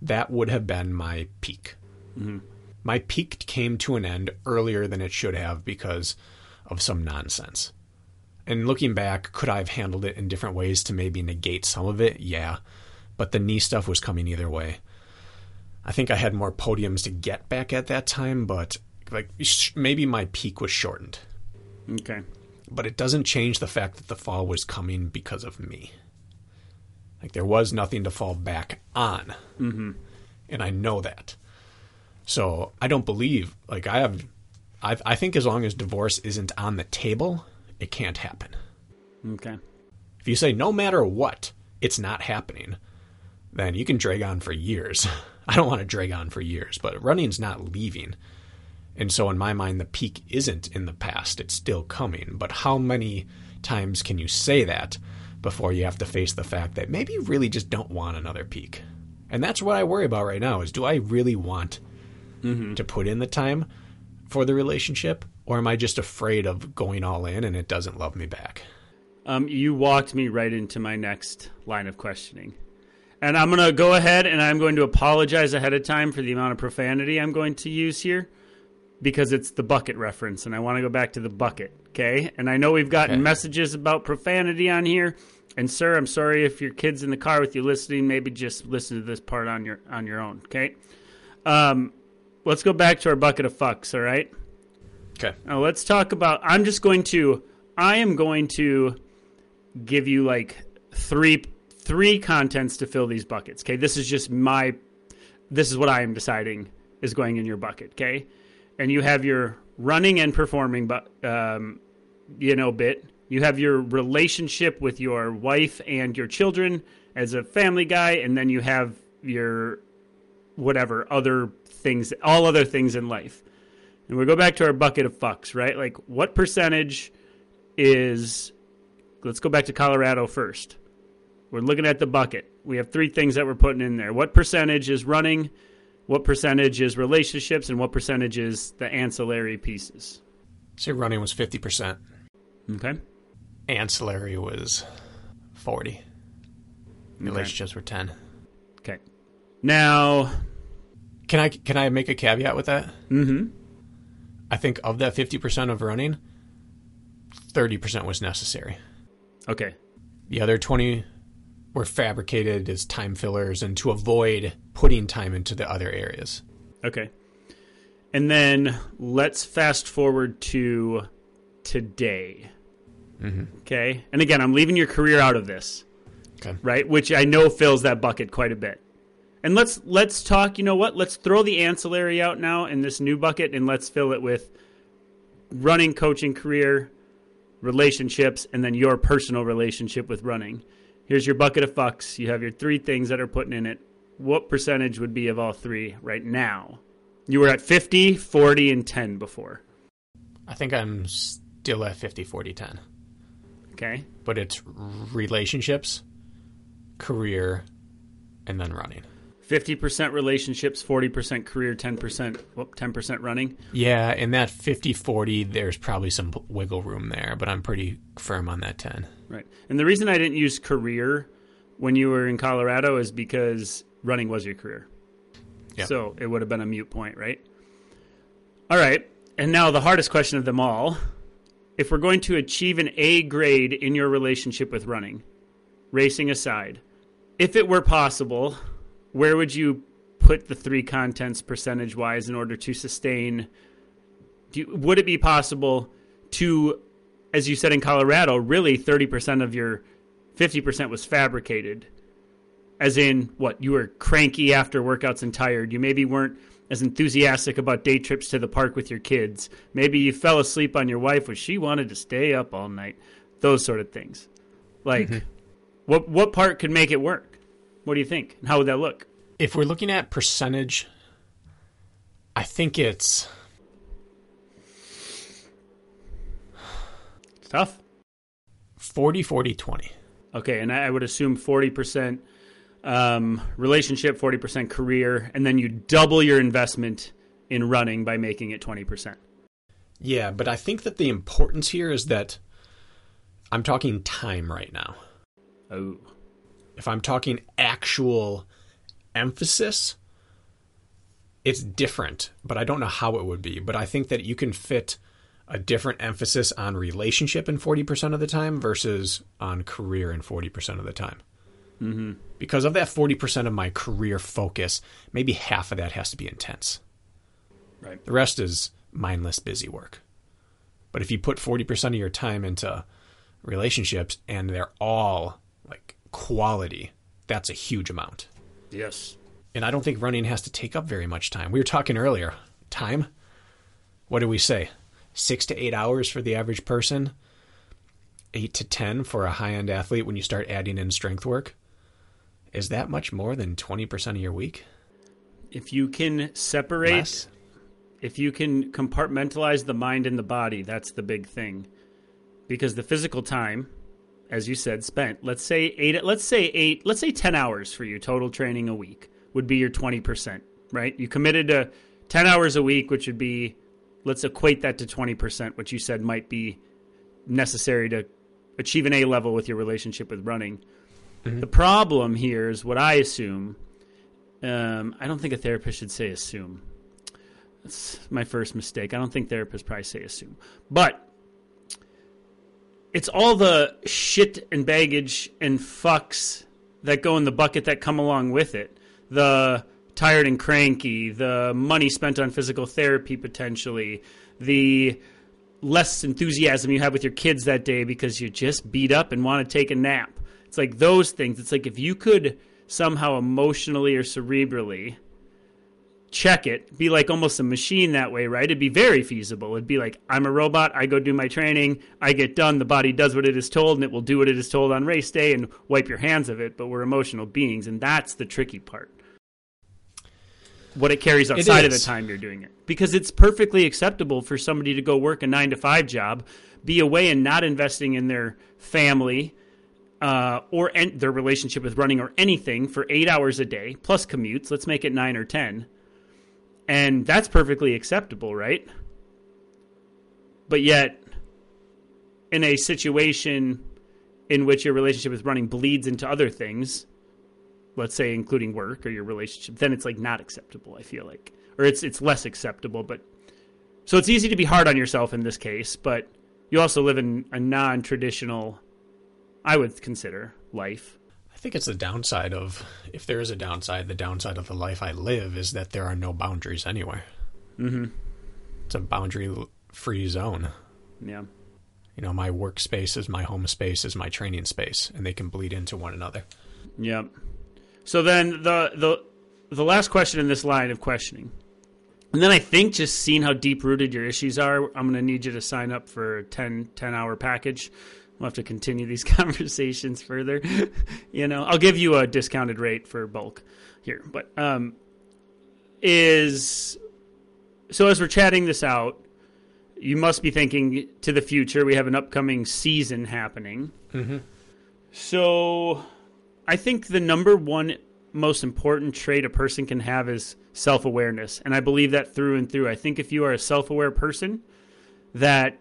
that would have been my peak. My peak came to an end earlier than it should have because of some nonsense. And looking back, could I have handled it in different ways to maybe negate some of it? Yeah. But the knee stuff was coming either way. I think I had more podiums to get back at that time, but like sh- maybe my peak was shortened. okay But it doesn't change the fact that the fall was coming because of me. Like there was nothing to fall back on. Mm-hmm. And I know that. So I don't believe, like I have, I, I think as long as divorce isn't on the table, it can't happen. okay If you say no matter what, it's not happening, then you can drag on for years. I don't want to drag on for years, but running's not leaving. And so, in my mind, the peak isn't in the past, it's still coming. But how many times can you say that before you have to face the fact that maybe you really just don't want another peak? And that's what I worry about right now is do I really want mm-hmm. to put in the time for the relationship or am I just afraid of going all in and it doesn't love me back? Um, you walked me right into my next line of questioning. And I'm going to go ahead and I'm going to apologize ahead of time for the amount of profanity I'm going to use here because it's the bucket reference and I want to go back to the bucket, okay? And I know we've gotten Okay. messages about profanity on here. And sir, I'm sorry if your kid's in the car with you listening, maybe just listen to this part on your on your own, okay? Um, let's go back to our bucket of fucks, all right? Okay. Now let's talk about. I'm just going to. I am going to give you like three three contents to fill these buckets. Okay, this is just my. This is what I am deciding is going in your bucket. Okay, and you have your running and performing, but um, you know, bit. You have your relationship with your wife and your children as a family guy, and then you have your whatever other things, all other things in life. And we go back to our bucket of fucks, right? Like, what percentage is. Let's go back to Colorado first. We're looking at the bucket. We have three things that we're putting in there. What percentage is running? What percentage is relationships? And what percentage is the ancillary pieces? So running was 50%. Okay. Ancillary was 40. Relationships were 10. Okay. Now, Can I can I make a caveat with that? mm-hmm. I think of that 50% of running, 30% was necessary. Okay. The other 20 were fabricated as time fillers and to avoid putting time into the other areas. Okay. And then let's fast forward to today. Mm-hmm. Okay. And again, I'm leaving your career out of this, Okay. right? Which I know fills that bucket quite a bit. And let's let's talk, you know what? Let's throw the ancillary out now in this new bucket and let's fill it with running, coaching, career, relationships, and then your personal relationship with running. Here's your bucket of fucks. You have your three things that are putting in it. What percentage would be of all three right now? You were at 50, 40, and 10 before. I think I'm still at 50 40 10. Okay. But it's relationships, career, and then running. 50% relationships, 40% career, 10%, whoop, 10% running. Yeah, in that 50 40, there's probably some wiggle room there, but I'm pretty firm on that 10. Right. And the reason I didn't use career when you were in Colorado is because running was your career. Yep. So it would have been a mute point, right? All right. And now the hardest question of them all. If we're going to achieve an A grade in your relationship with running, racing aside, if it were possible, where would you put the three contents percentage wise in order to sustain? Do you, would it be possible to, as you said in Colorado, really 30% of your 50% was fabricated? As in, what, you were cranky after workouts and tired. You maybe weren't as enthusiastic about day trips to the park with your kids. Maybe you fell asleep on your wife when she wanted to stay up all night. Those sort of things. Like, mm-hmm. what what part could make it work? What do you think? And how would that look? If we're looking at percentage, I think it's It's tough. 40 40 20. Okay, and I would assume forty percent um, relationship, forty percent career, and then you double your investment in running by making it twenty percent. Yeah, but I think that the importance here is that I'm talking time right now. Oh, If I'm talking actual emphasis, it's different, but I don't know how it would be. But I think that you can fit a different emphasis on relationship in 40% of the time versus on career in 40% of the time. Mm-hmm. Because of that 40% of my career focus, maybe half of that has to be intense. right. The rest is mindless, busy work. But if you put 40% of your time into relationships and they're all quality, that's a huge amount. Yes. And I don't think running has to take up very much time. We were talking earlier. Time? What do we say? Six to eight hours for the average person, eight to 10 for a high end athlete when you start adding in strength work. Is that much more than 20% of your week? If you can separate, Less? if you can compartmentalize the mind and the body, that's the big thing. Because the physical time, as you said, spent, let's say eight, let's say eight, let's say 10 hours for you total training a week would be your 20%, right? You committed to 10 hours a week, which would be, let's equate that to 20%, which you said might be necessary to achieve an A level with your relationship with running. The problem here is what I assume. Um, I don't think a therapist should say assume. That's my first mistake. I don't think therapists probably say assume. But it's all the shit and baggage and fucks that go in the bucket that come along with it. The tired and cranky, the money spent on physical therapy potentially, the less enthusiasm you have with your kids that day because you're just beat up and want to take a nap. It's like those things. It's like if you could somehow emotionally or cerebrally check it, be like almost a machine that way, right? It'd be very feasible. It'd be like, I'm a robot, I go do my training, I get done, the body does what it is told, and it will do what it is told on race day and wipe your hands of it, but we're emotional beings, and that's the tricky part. What it carries outside of the time you're doing it. Because it's perfectly acceptable for somebody to go work a nine to five job, be away and not investing in their family, uh, or en- their relationship with running or anything for eight hours a day plus commutes. Let's make it nine or ten, and that's perfectly acceptable, right? But yet, in a situation in which your relationship with running bleeds into other things, let's say including work or your relationship, then it's like not acceptable. I feel like, or it's it's less acceptable. But so it's easy to be hard on yourself in this case, but you also live in a non-traditional I would consider life. I think it's the downside of, if there is a downside, the downside of the life I live is that there are no boundaries anywhere. Mm-hmm. It's a boundary free zone. Yeah. You know, my workspace is my home space, is my training space, and they can bleed into one another. Yep. So then the the the last question in this line of questioning. And then I think just seeing how deep rooted your issues are, I'm going to need you to sign up for a 10, 10 hour package. We'll have to continue these conversations further. you know, I'll give you a discounted rate for bulk here, but um, is so as we're chatting this out, you must be thinking to the future. We have an upcoming season happening. So I think the number one most important trait a person can have is self awareness. And I believe that through and through. I think if you are a self aware person, that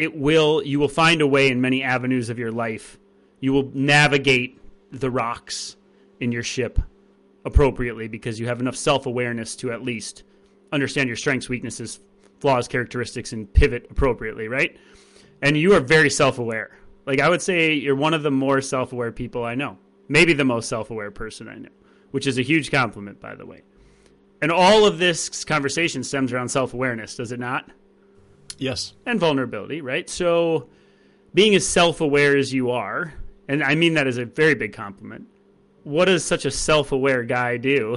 it will you will find a way in many avenues of your life. You will navigate the rocks in your ship appropriately because you have enough self awareness to at least understand your strengths, weaknesses, flaws, characteristics, and pivot appropriately, right? And you are very self aware. Like I would say you're one of the more self aware people I know. Maybe the most self aware person I know, which is a huge compliment, by the way. And all of this conversation stems around self awareness, does it not? Yes. and vulnerability, right? So, being as self aware as you are, and I mean that as a very big compliment, what does such a self aware guy do?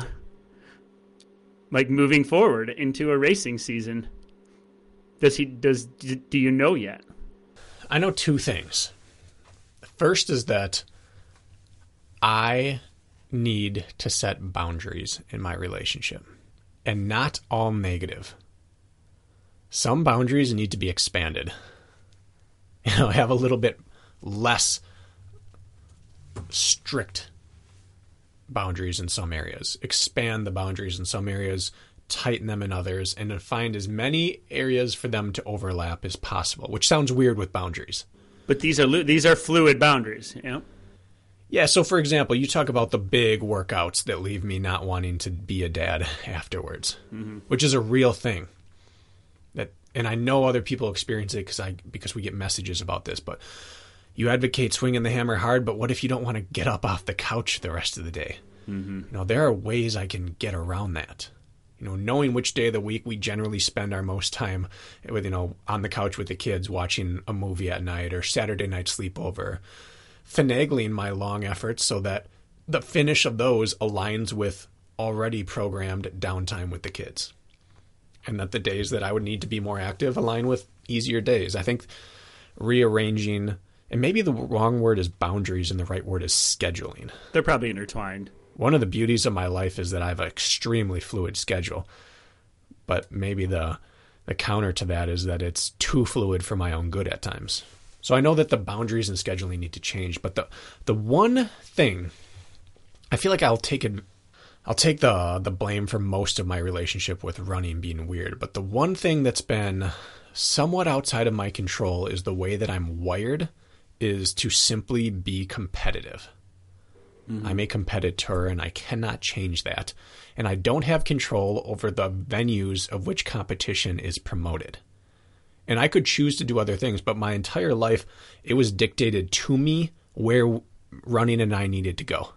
Like moving forward into a racing season? Does he, does, do you know yet? I know two things. First is that I need to set boundaries in my relationship, and not all negative. Some boundaries need to be expanded. You know, have a little bit less strict boundaries in some areas, expand the boundaries in some areas, tighten them in others, and find as many areas for them to overlap as possible, which sounds weird with boundaries. But these are these are fluid boundaries, you know? Yeah, so for example, you talk about the big workouts that leave me not wanting to be a dad afterwards, mm-hmm. which is a real thing. And I know other people experience it because I because we get messages about this, but you advocate swinging the hammer hard, but what if you don't want to get up off the couch the rest of the day? Mm-hmm. You know, there are ways I can get around that. You know, knowing which day of the week we generally spend our most time with, you know, on the couch with the kids watching a movie at night or Saturday night sleepover, finagling my long efforts so that the finish of those aligns with already programmed downtime with the kids. And that the days that I would need to be more active align with easier days. I think rearranging And maybe the wrong word is boundaries and the right word is scheduling. They're probably intertwined. One of the beauties of my life is that I have an extremely fluid schedule. But maybe the the counter to that is that it's too fluid for my own good at times. So I know that the boundaries and scheduling need to change, but the the one thing I feel like I'll take it I'll take the the blame for most of my relationship with running being weird, but the one thing that's been somewhat outside of my control is the way that I'm wired is to simply be competitive. Mm-hmm. I'm a competitor and I cannot change that. And I don't have control over the venues of which competition is promoted. And I could choose to do other things, but my entire life, it was dictated to me where running and I needed to go.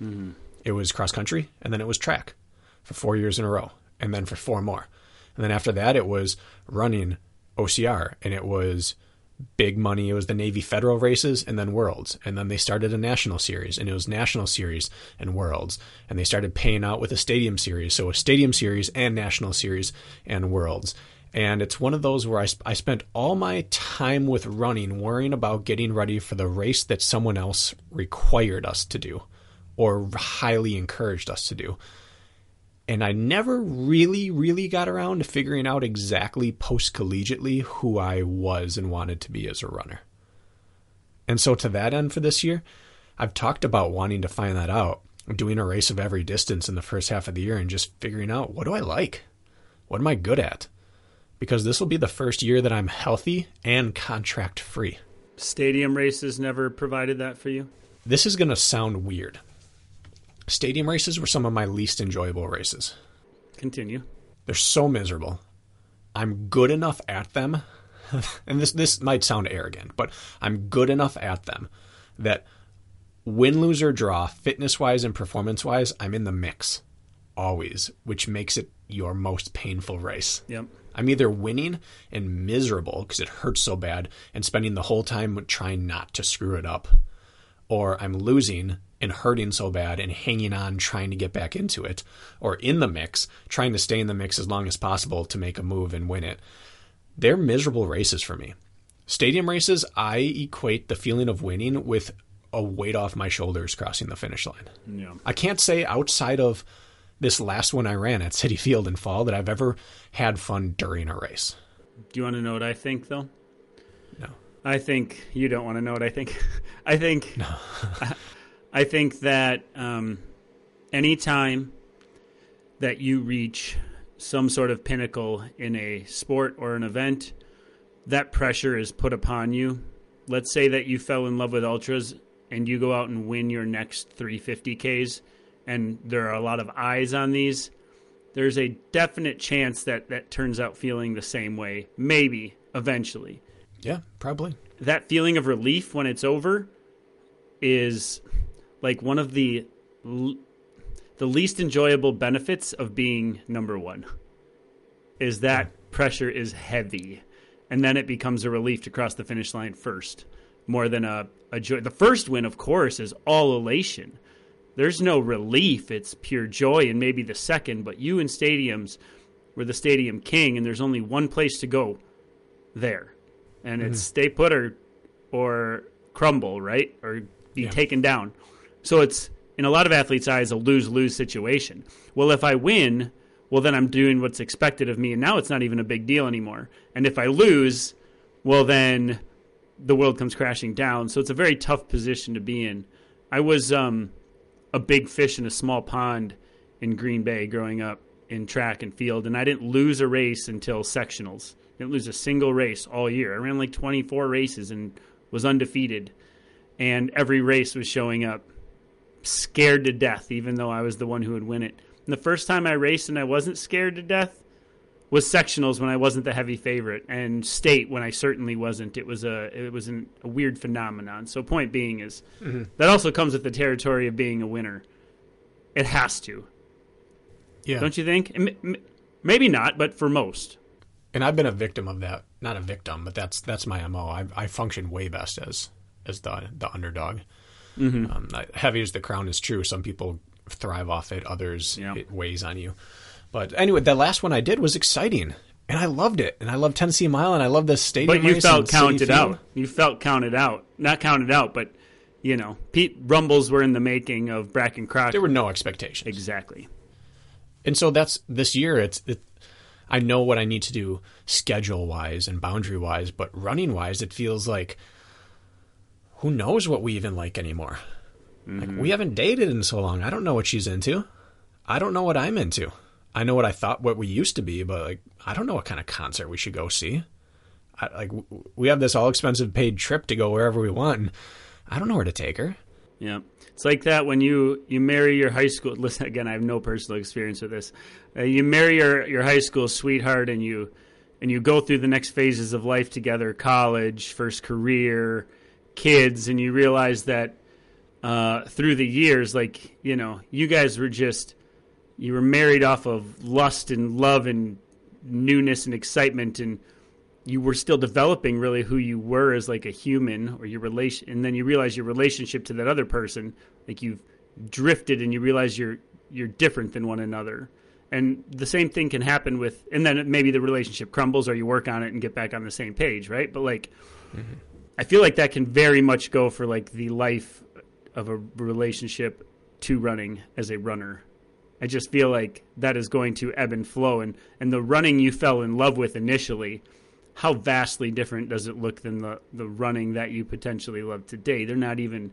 Mm-hmm. It was cross country, and then it was track for four years in a row, and then for four more. And then after that, it was running OCR, and it was big money. It was the Navy Federal races and then Worlds. And then they started a national series and it was national series and Worlds. And they started paying out with a stadium series. So a stadium series and national series and Worlds. And it's one of those where I, sp- I spent all my time with running worrying about getting ready for the race that someone else required us to do or highly encouraged us to do and I never really, really got around to figuring out exactly post collegiately who I was and wanted to be as a runner. And so, to that end, for this year, I've talked about wanting to find that out, doing a race of every distance in the first half of the year and just figuring out what do I like? What am I good at? Because this will be the first year that I'm healthy and contract free. Stadium races never provided that for you? This is going to sound weird Stadium races were some of my least enjoyable races. Continue. They're so miserable. I'm good enough at them, and this this might sound arrogant, but I'm good enough at them that win, lose, or draw, fitness wise and performance wise, I'm in the mix always, which makes it your most painful race. Yep. I'm either winning and miserable because it hurts so bad and spending the whole time trying not to screw it up, or I'm losing and hurting so bad and hanging on trying to get back into it or in the mix trying to stay in the mix as long as possible to make a move and win it they're miserable races for me stadium races i equate the feeling of winning with a weight off my shoulders crossing the finish line yeah. i can't say outside of this last one i ran at Citi Field in fall that i've ever had fun during a race do you want to know what i think though no I think you don't want to know what I think. I think no. I think that um, anytime that you reach some sort of pinnacle in a sport or an event, that pressure is put upon you. Let's say that you fell in love with ultras and you go out and win your next 350Ks, and there are a lot of eyes on these. There's a definite chance that that turns out feeling the same way, maybe eventually. Yeah, probably. That feeling of relief when it's over is like one of the the least enjoyable benefits of being number one is that pressure is heavy and then it becomes a relief to cross the finish line first more than a, a joy. The first win of course is all elation. There's no relief it's pure joy and maybe the second but you in stadiums were the stadium king and there's only one place to go there and mm-hmm. it's stay put or or crumble right? Or be yeah. taken down so it's in a lot of athletes' eyes a lose lose situation. Well, if I win, well then I'm doing what's expected of me, and now it's not even a big deal anymore. And if I lose, well then the world comes crashing down. So it's a very tough position to be in. I was um, a big fish in a small pond in Green Bay growing up in track and field, and I didn't lose a race until sectionals. I didn't lose a single race all year. I ran like 24 races and was undefeated, and every race was showing up scared to death, even though I was the one who would win it. And the first time I raced and I wasn't scared to death was sectionals when I wasn't the heavy favorite, and state when I certainly wasn't. It was a it was an, a weird phenomenon. So point being is mm-hmm. that also comes with the territory of being a winner. It has to. Yeah. Don't you think? Maybe not, but for most. And I've been a victim of that. Not a victim, but that's that's my mo. I, I function way best as as the the underdog. Mm-hmm. Um, heavy as the crown is true. Some people thrive off it, others yeah. it weighs on you. But anyway, the last one I did was exciting. and I loved it, and I love Tennessee Mile, and I love this stadium. But you felt counted out. You felt counted out. Not counted out, but you know, Pete rumbles were in the making of Brakken Croc. There were no expectations. exactly. and so that's this year it's it, i know what i need to do schedule wise and boundary wise but running wise it feels like who knows what we even like anymore. Like we haven't dated in so long. I don't know what she's into. I don't know what i'm into. I know what i thought what we used to be but like i don't know what kind of concert we should go see. I, like w- we have this all expensive paid trip to go wherever we want and i don't know where to take her. Yeah, it's like that when you you marry your high school. Listen again, I have no personal experience with this. Uh, you marry your your high school sweetheart, and you and you go through the next phases of life together: college, first career, kids, and you realize that uh, through the years, like you know, you guys were just you were married off of lust and love and newness and excitement and you were still developing really who you were as like a human or your relation and then you realize your relationship to that other person like you've drifted and you realize you're you're different than one another. And the same thing can happen with and then maybe the relationship crumbles or you work on it and get back on the same page right? But like i feel like that can very much go for like the life of a relationship to running as a runner i just feel like that is going to ebb and flow and and the running you fell in love with initially how vastly different does it look than the, the running that you potentially love today? They're not even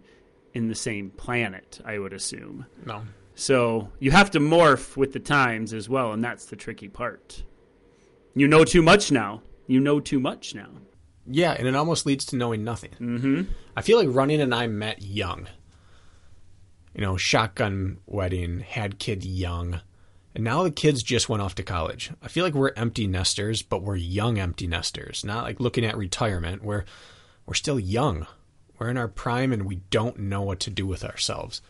in the same planet, I would assume. no So you have to morph with the times as well, and that's the tricky part. You know too much now. You know too much now. Yeah, and it almost leads to knowing nothing. Mm-hmm. I feel like Running and I met young. You know, shotgun wedding, had kid young, and now the kids just went off to college. I feel like we're empty nesters, but we're young empty nesters. Not like looking at retirement. We're we're still young. We're in our prime, and we don't know what to do with ourselves.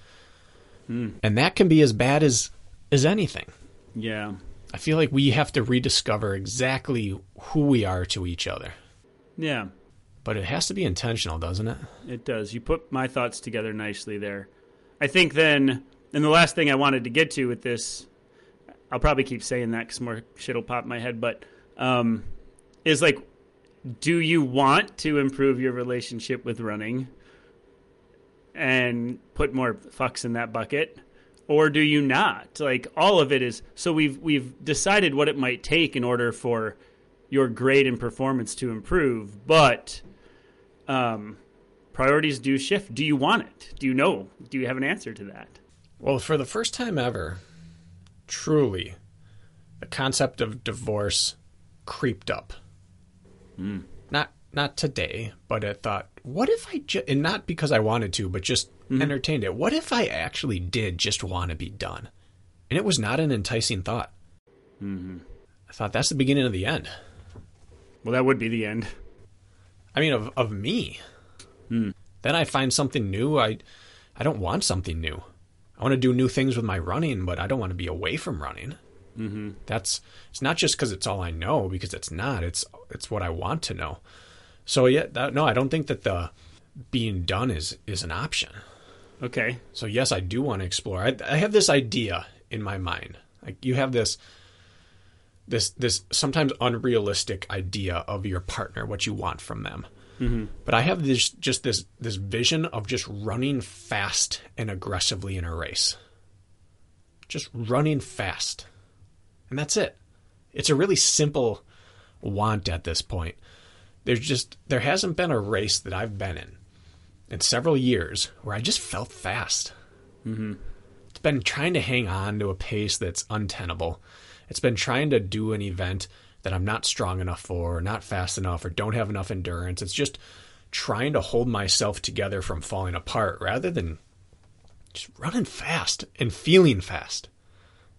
And that can be as bad as as anything. Yeah. I feel like we have to rediscover exactly who we are to each other. Yeah, But it has to be intentional, doesn't it? it does. You put my thoughts together nicely there. I think then, and the last thing I wanted to get to with this, I'll probably keep saying that because more shit will pop in my head, but um, is like, do you want to improve your relationship with running and put more fucks in that bucket? Or do you not? Like all of it is so we've we've decided what it might take in order for your grade and performance to improve, but um, priorities do shift. Do you want it? Do you know? Do you have an answer to that? Well, for the first time ever, truly, the concept of divorce creeped up. Hmm. Not not today, but I thought, what if I just, and not because I wanted to, but just hmm. entertained it. What if I actually did just want to be done? And it was not an enticing thought. Mm-hmm. I thought that's the beginning of the end. Well, that would be the end. I mean, of of me. Then I find something new. I I don't want something new. I want to do new things with my running, but I don't want to be away from running. Mm-hmm. That's it's not just because it's all I know, because it's not. It's it's what I want to know. So yeah, that, no, I don't think that the being done is is an option. Okay. So yes, I do want to explore. I, I have this idea in my mind. Like you have this this this sometimes unrealistic idea of your partner, what you want from them. Mm-hmm. But I have this just this this vision of just running fast and aggressively in a race. Just running fast. And that's it. It's a really simple want at this point. There's just there hasn't been a race that I've been in in several years where I just felt fast. Mm-hmm. It's been trying to hang on to a pace that's untenable. It's been trying to do an event that I'm not strong enough for, or not fast enough, or don't have enough endurance. It's just trying to hold myself together from falling apart rather than just running fast and feeling fast.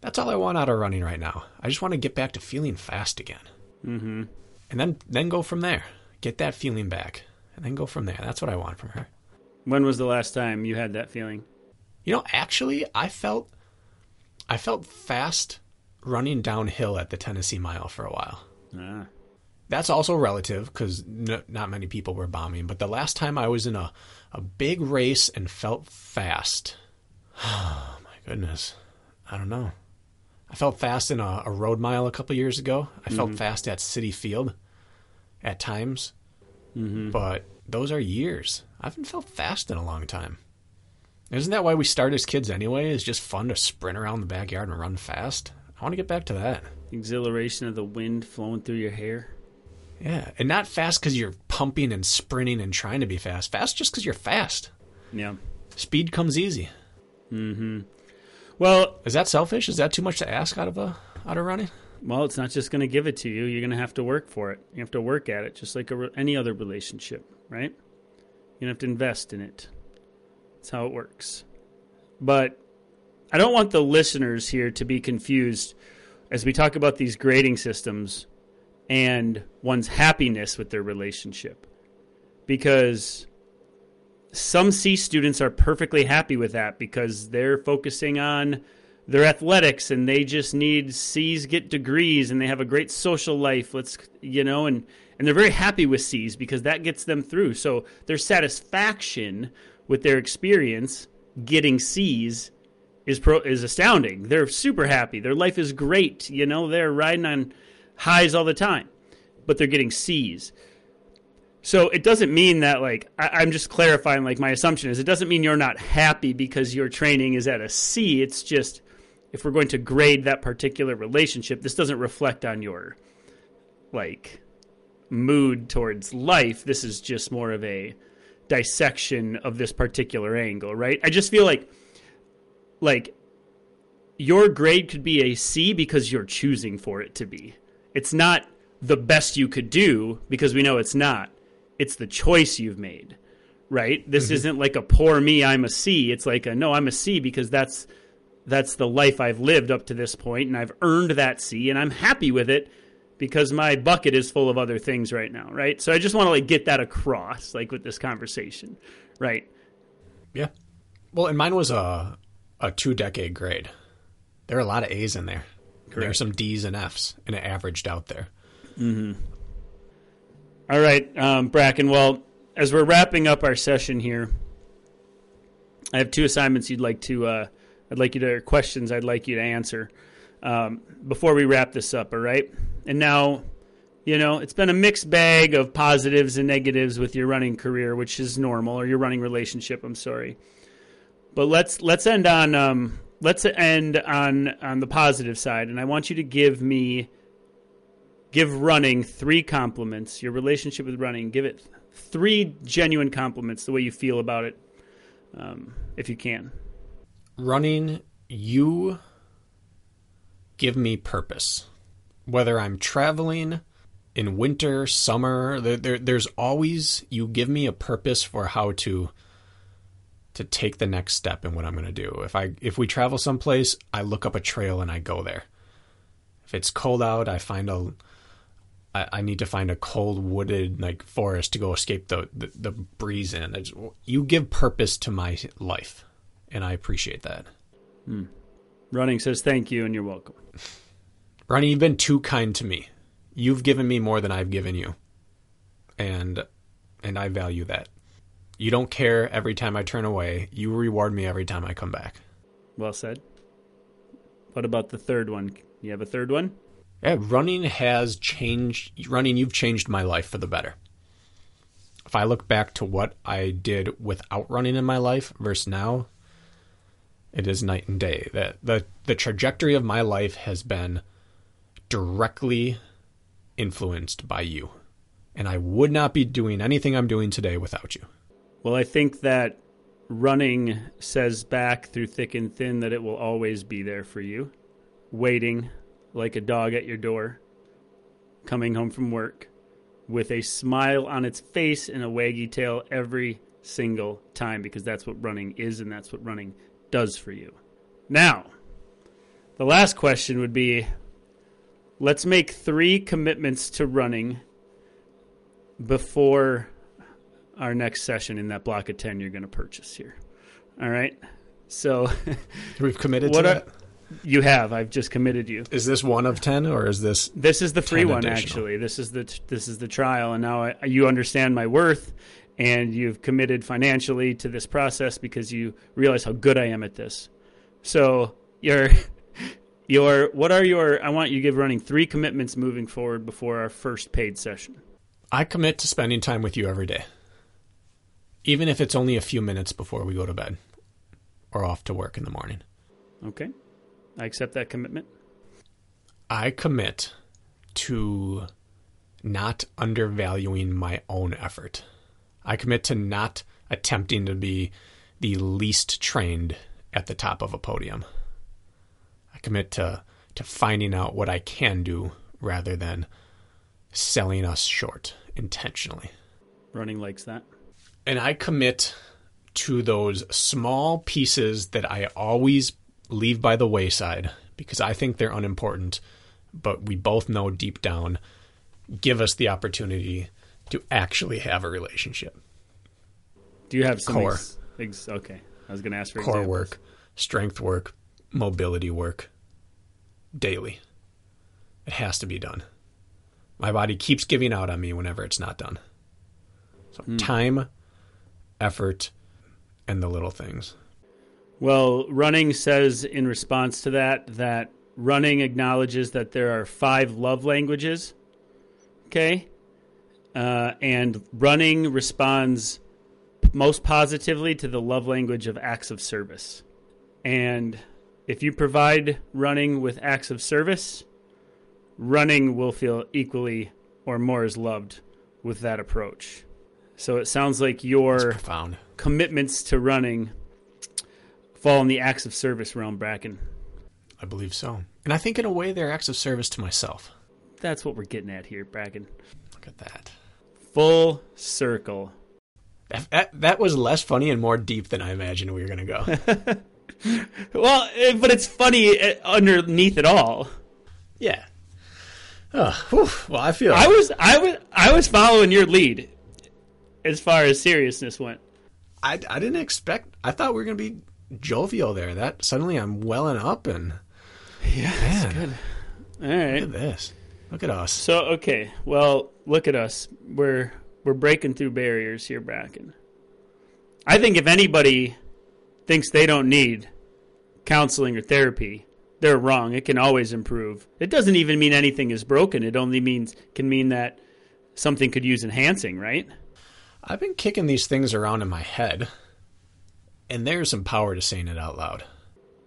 That's all I want out of running right now. I just want to get back to feeling fast again. Mm-hmm. And then, then go from there. Get that feeling back. And then go from there. That's what I want from her. When was the last time you had that feeling? You know, actually, I felt I felt fast running downhill at the Tennessee Mile for a while. Ah. That's also relative because n- not many people were bombing. But the last time I was in a, a big race and felt fast, oh my goodness, I don't know. I felt fast in a, a road mile a couple years ago. I felt fast at Citi Field at times, but those are years. I haven't felt fast in a long time. Isn't that why we start as kids anyway? It's just fun to sprint around the backyard and run fast. I want to get back to that. Exhilaration of the wind flowing through your hair. Yeah, and not fast because you're pumping and sprinting and trying to be fast. Fast just because you're fast. Yeah. Speed comes easy. Mm-hmm. Well, Is that selfish? Is that too much to ask out of a out of running? well, it's not just going to give it to you. You're going to have to work for it. You have to work at it, just like a re- any other relationship, right? You have to invest in it. That's how it works. But I don't want the listeners here to be confused as we talk about these grading systems and one's happiness with their relationship. Because some C students are perfectly happy with that because they're focusing on their athletics and they just need C's get degrees and they have a great social life. Let's you know and and they're very happy with C's because that gets them through. So their satisfaction with their experience getting C's is pro is astounding. They're super happy. Their life is great. You know, they're riding on highs all the time, but they're getting C's. So it doesn't mean that like I, I'm just clarifying. Like my assumption is, it doesn't mean you're not happy because your training is at a C. It's just if we're going to grade that particular relationship, this doesn't reflect on your like mood towards life. This is just more of a dissection of this particular angle, right? I just feel like like your grade could be a C because you're choosing for it to be. It's not the best you could do because we know it's not. It's the choice you've made, right? This mm-hmm. isn't like a poor me, I'm a C. It's like a no, I'm a C because that's that's the life I've lived up to this point and I've earned that C and I'm happy with it because my bucket is full of other things right now, right? So I just want to like get that across like with this conversation, right? Yeah. Well, and mine was a a two decade grade. There are a lot of A's in there. There are some D's and F's, and it averaged out there. All right, um, Brakken. Well, as we're wrapping up our session here, I have two assignments you'd like to. Uh, I'd like you to questions. I'd like you to answer um, before we wrap this up. All right. And now, you know, it's been a mixed bag of positives and negatives with your running career, which is normal, or your running relationship. I'm sorry, but let's let's end on um, let's end on on the positive side, and I want you to give me give running three compliments. Your relationship with running, give it three genuine compliments. The way you feel about it, um, if you can. Running, you give me purpose. Whether I'm traveling in winter, summer, there, there, there's always you give me a purpose for how to to take the next step in what I'm going to do. If I if we travel someplace, I look up a trail and I go there. If it's cold out, I find a I, I need to find a cold wooded like forest to go escape the the, the breeze in. You give purpose to my life, and I appreciate that. Hmm. Running says thank you and you're welcome. Ronnie, you've been too kind to me. You've given me more than I've given you. And and I value that. You don't care every time I turn away. You reward me every time I come back. Well said. What about the third one? You have a third one? Yeah, running has changed running you've changed my life for the better. If I look back to what I did without running in my life versus now, it is night and day. That the the trajectory of my life has been directly influenced by you. And I would not be doing anything I'm doing today without you. Well, I think that running says back through thick and thin that it will always be there for you, waiting like a dog at your door, coming home from work with a smile on its face and a waggy tail every single time because that's what running is and that's what running does for you. Now, the last question would be let's make three commitments to running before our next session in that block of 10 you're going to purchase here. All right. So We've committed what to that. you have. I've just committed you. Is this one of 10 or is this This is the free one additional. actually. This is the this is the trial and now I, you understand my worth and you've committed financially to this process because you realize how good I am at this. So you're Your what are your? I want you to give running three commitments moving forward before our first paid session. I commit to spending time with you every day, even if it's only a few minutes before we go to bed or off to work in the morning. Okay, I accept that commitment. I commit to not undervaluing my own effort. I commit to not attempting to be the least trained at the top of a podium. I commit to to finding out what I can do rather than selling us short intentionally. Running likes that. And I commit to those small pieces that I always leave by the wayside because I think they're unimportant, but we both know deep down give us the opportunity to actually have a relationship. Do you have some Core. ex- ex- okay, I was going to ask for Core examples. work, strength work, mobility work daily. It has to be done. My body keeps giving out on me whenever it's not done. So hmm. time, effort, and the little things. Well, running says in response to that that running acknowledges that there are five love languages. Okay. Uh, and running responds most positively to the love language of acts of service. And if you provide running with acts of service, running will feel equally or more as loved with that approach. So it sounds like your commitments to running fall in the acts of service realm, Brakken. I believe so. And I think in a way they're acts of service to myself. That's what we're getting at here, Brakken. Look at that. Full circle. That, that, that was less funny and more deep than I imagined we were going to go. Well, eh, but it's funny eh, underneath it all. yeah. Oh, whew. well, I feel. I was, I was, I was following your lead as far as seriousness went. I, I didn't expect. I thought we were going to be jovial there. That suddenly I'm welling up and Yeah, man, good. All right. look at this. Look at us. So okay, well, look at us. We're we're breaking through barriers here, Brakken. I think if anybody thinks they don't need counseling or therapy, they're wrong. It can always improve. It doesn't even mean anything is broken. It only means can mean that something could use enhancing, right? I've been kicking these things around in my head, and there's some power to saying it out loud.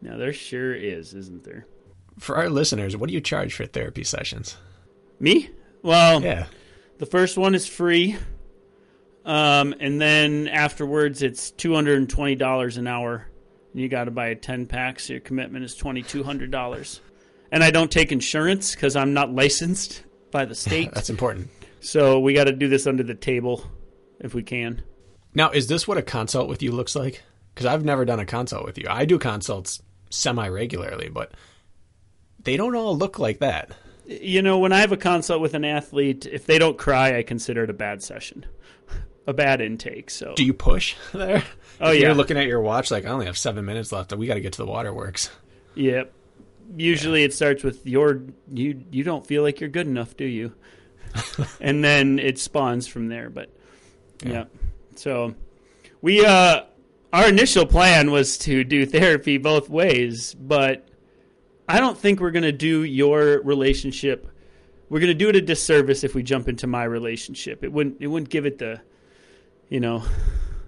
Now there sure is, isn't there? For our listeners, what do you charge for therapy sessions? Me? Well, Yeah. The first one is free. Um, and then afterwards, it's two hundred and twenty dollars an hour. And You got to buy a ten pack, so your commitment is twenty two hundred dollars. And I don't take insurance because I'm not licensed by the state, That's important. so we got to do this under the table if we can. Now, is this what a consult with you looks like? Because I've never done a consult with you. I do consults semi regularly, but they don't all look like that. You know, when I have a consult with an athlete, if they don't cry, I consider it a bad session, a bad intake. So Do you push there? Oh, yeah. You're looking at your watch like I only have seven minutes left. We got to get to the waterworks. Yep. Usually it starts with your you you don't feel like you're good enough, do you? and then it spawns from there, but yeah. So we uh our initial plan was to do therapy both ways, but I don't think we're going to do your relationship we're going to do it a disservice if we jump into my relationship. It wouldn't it wouldn't give it the you know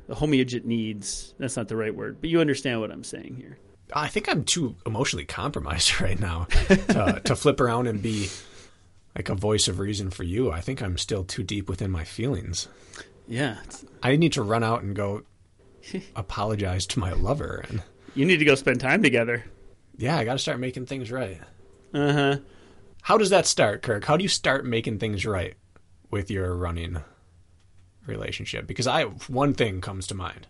the homage it needs. That's not the right word, but you understand what I'm saying here. I think I'm too emotionally compromised right now to, to flip around and be like a voice of reason for you. I think I'm still too deep within my feelings. Yeah, I need to run out and go apologize to my lover. And You need to go spend time together. yeah, I got to start making things right. Uh huh. How does that start, Kirk? How do you start making things right with your running relationship? Because I one thing comes to mind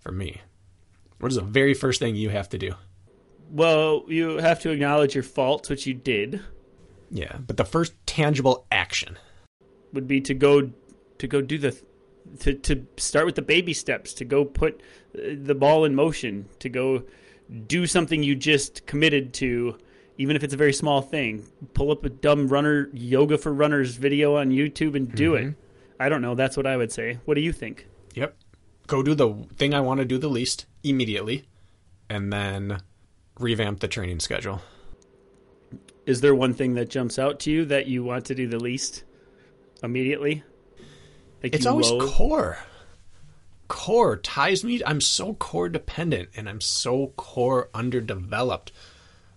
for me. What is the very first thing you have to do? Well, you have to acknowledge your faults, which you did. Yeah, but the first tangible action. Would be to go to go do the to to start with the baby steps. To go put uh, the ball in motion. To go do something you just committed to, even if it's a very small thing. Pull up a dumb runner yoga for runners video on YouTube and do it. I don't know. That's what I would say. What do you think? Yep. Go do the thing I want to do the least immediately, and then revamp the training schedule. is there one thing that jumps out to you that you want to do the least immediately? Like It's always loathe? core. Core ties me. I'm so core dependent and I'm so core underdeveloped,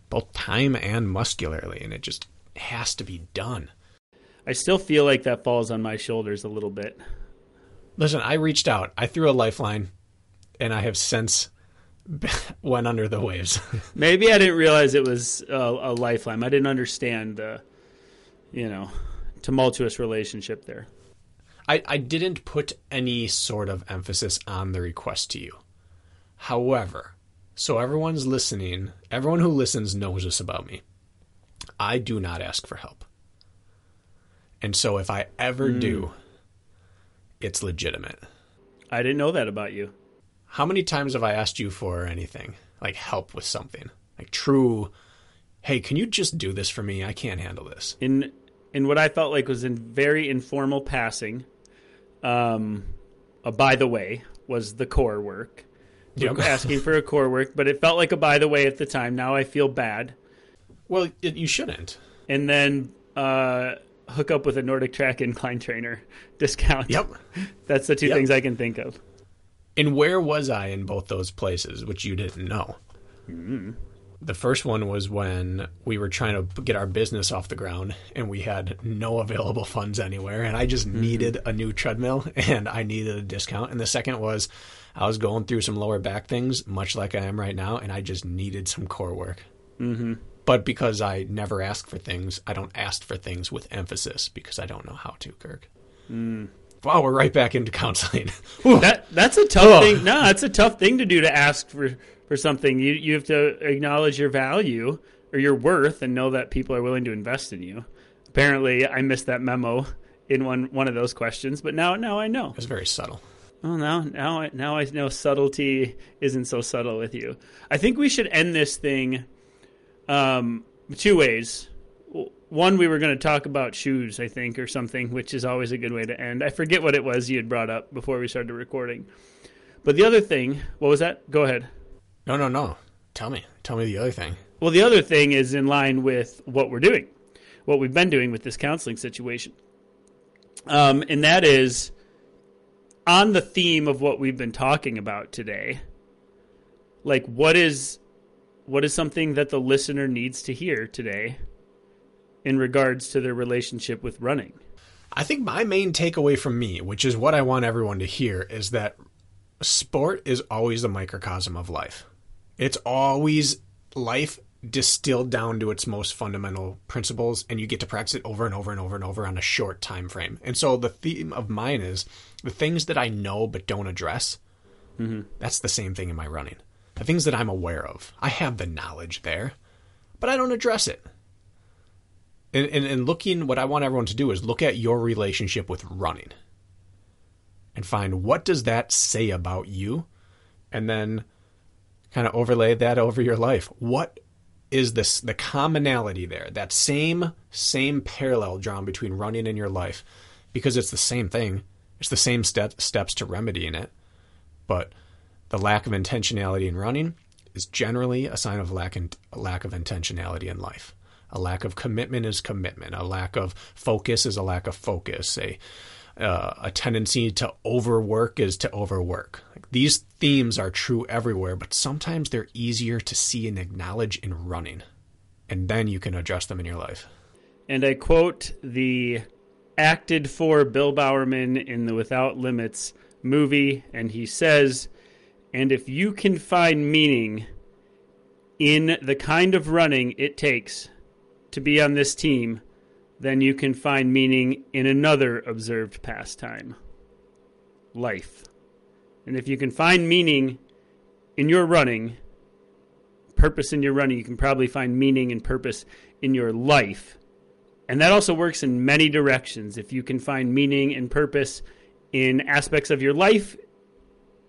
both time and muscularly, and it just has to be done. I still feel like that falls on my shoulders a little bit. Listen, I reached out, I threw a lifeline, and I have since went under the waves. Maybe I didn't realize it was a, a lifeline. I didn't understand the, you know, tumultuous relationship there. I, I didn't put any sort of emphasis on the request to you. However, so everyone's listening, everyone who listens knows this about me. I do not ask for help. And so if I ever do, hmm. it's legitimate. I didn't know that about you. How many times have I asked you for anything? Like help with something? Like true, hey, can you just do this for me? I can't handle this. in in what I felt like was in very informal passing. Um, a by the way was the core work. Yep. asking for a core work, but it felt like a by the way at the time. Now I feel bad. Well, it, you shouldn't. And then uh, hook up with a NordicTrack incline trainer discount. Yep. That's the two Yep. things I can think of. And where was I in both those places, which you didn't know? The first one was when we were trying to get our business off the ground and we had no available funds anywhere. And I just needed a new treadmill and I needed a discount. And the second was I was going through some lower back things, much like I am right now, and I just needed some core work. Mm-hmm. But because I never ask for things, I don't ask for things with emphasis because I don't know how to, Kirk. Wow, we're right back into counseling. That that's a tough Ugh. thing. No, that's a tough thing to do to ask for for something. You you have to acknowledge your value or your worth and know that people are willing to invest in you. Apparently, I missed that memo in one one of those questions, but now now I know. It's very subtle. Oh, now now I, now I know subtlety isn't so subtle with you. I think we should end this thing um, two ways. One, we were going to talk about shoes, I think, or something, which is always a good way to end. I forget what it was you had brought up before we started recording. But the other thing, what was that? Go ahead. No, no, no. Tell me. Tell me the other thing. Well, the other thing is in line with what we're doing, what we've been doing with this counseling situation. Um, and that is on the theme of what we've been talking about today. Like, what is what is something that the listener needs to hear today in regards to their relationship with running? I think my main takeaway from me, which is what I want everyone to hear, is that sport is always the microcosm of life. It's always life distilled down to its most fundamental principles and you get to practice it over and over and over and over on a short time frame. And so the theme of mine is the things that I know but don't address. Mm-hmm. That's the same thing in my running. The things that I'm aware of. I have the knowledge there, but I don't address it. And, and, and looking, what I want everyone to do is look at your relationship with running and find what does that say about you and then kind of overlay that over your life. What is this the commonality there? That same same parallel drawn between running and your life because it's the same thing. It's the same step, steps to remedying it. But the lack of intentionality in running is generally a sign of lack in, lack of intentionality in life. A lack of commitment is commitment. A lack of focus is a lack of focus. A uh, a tendency to overwork is to overwork. Like, these themes are true everywhere, but sometimes they're easier to see and acknowledge in running, and then you can address them in your life. And I quote the acted for Bill Bowerman in the Without Limits movie, and he says, And if you can find meaning in the kind of running it takes to be on this team, then you can find meaning in another observed pastime life. And if you can find meaning in your running, purpose in your running, you can probably find meaning and purpose in your life. And that also works in many directions. If you can find meaning and purpose in aspects of your life,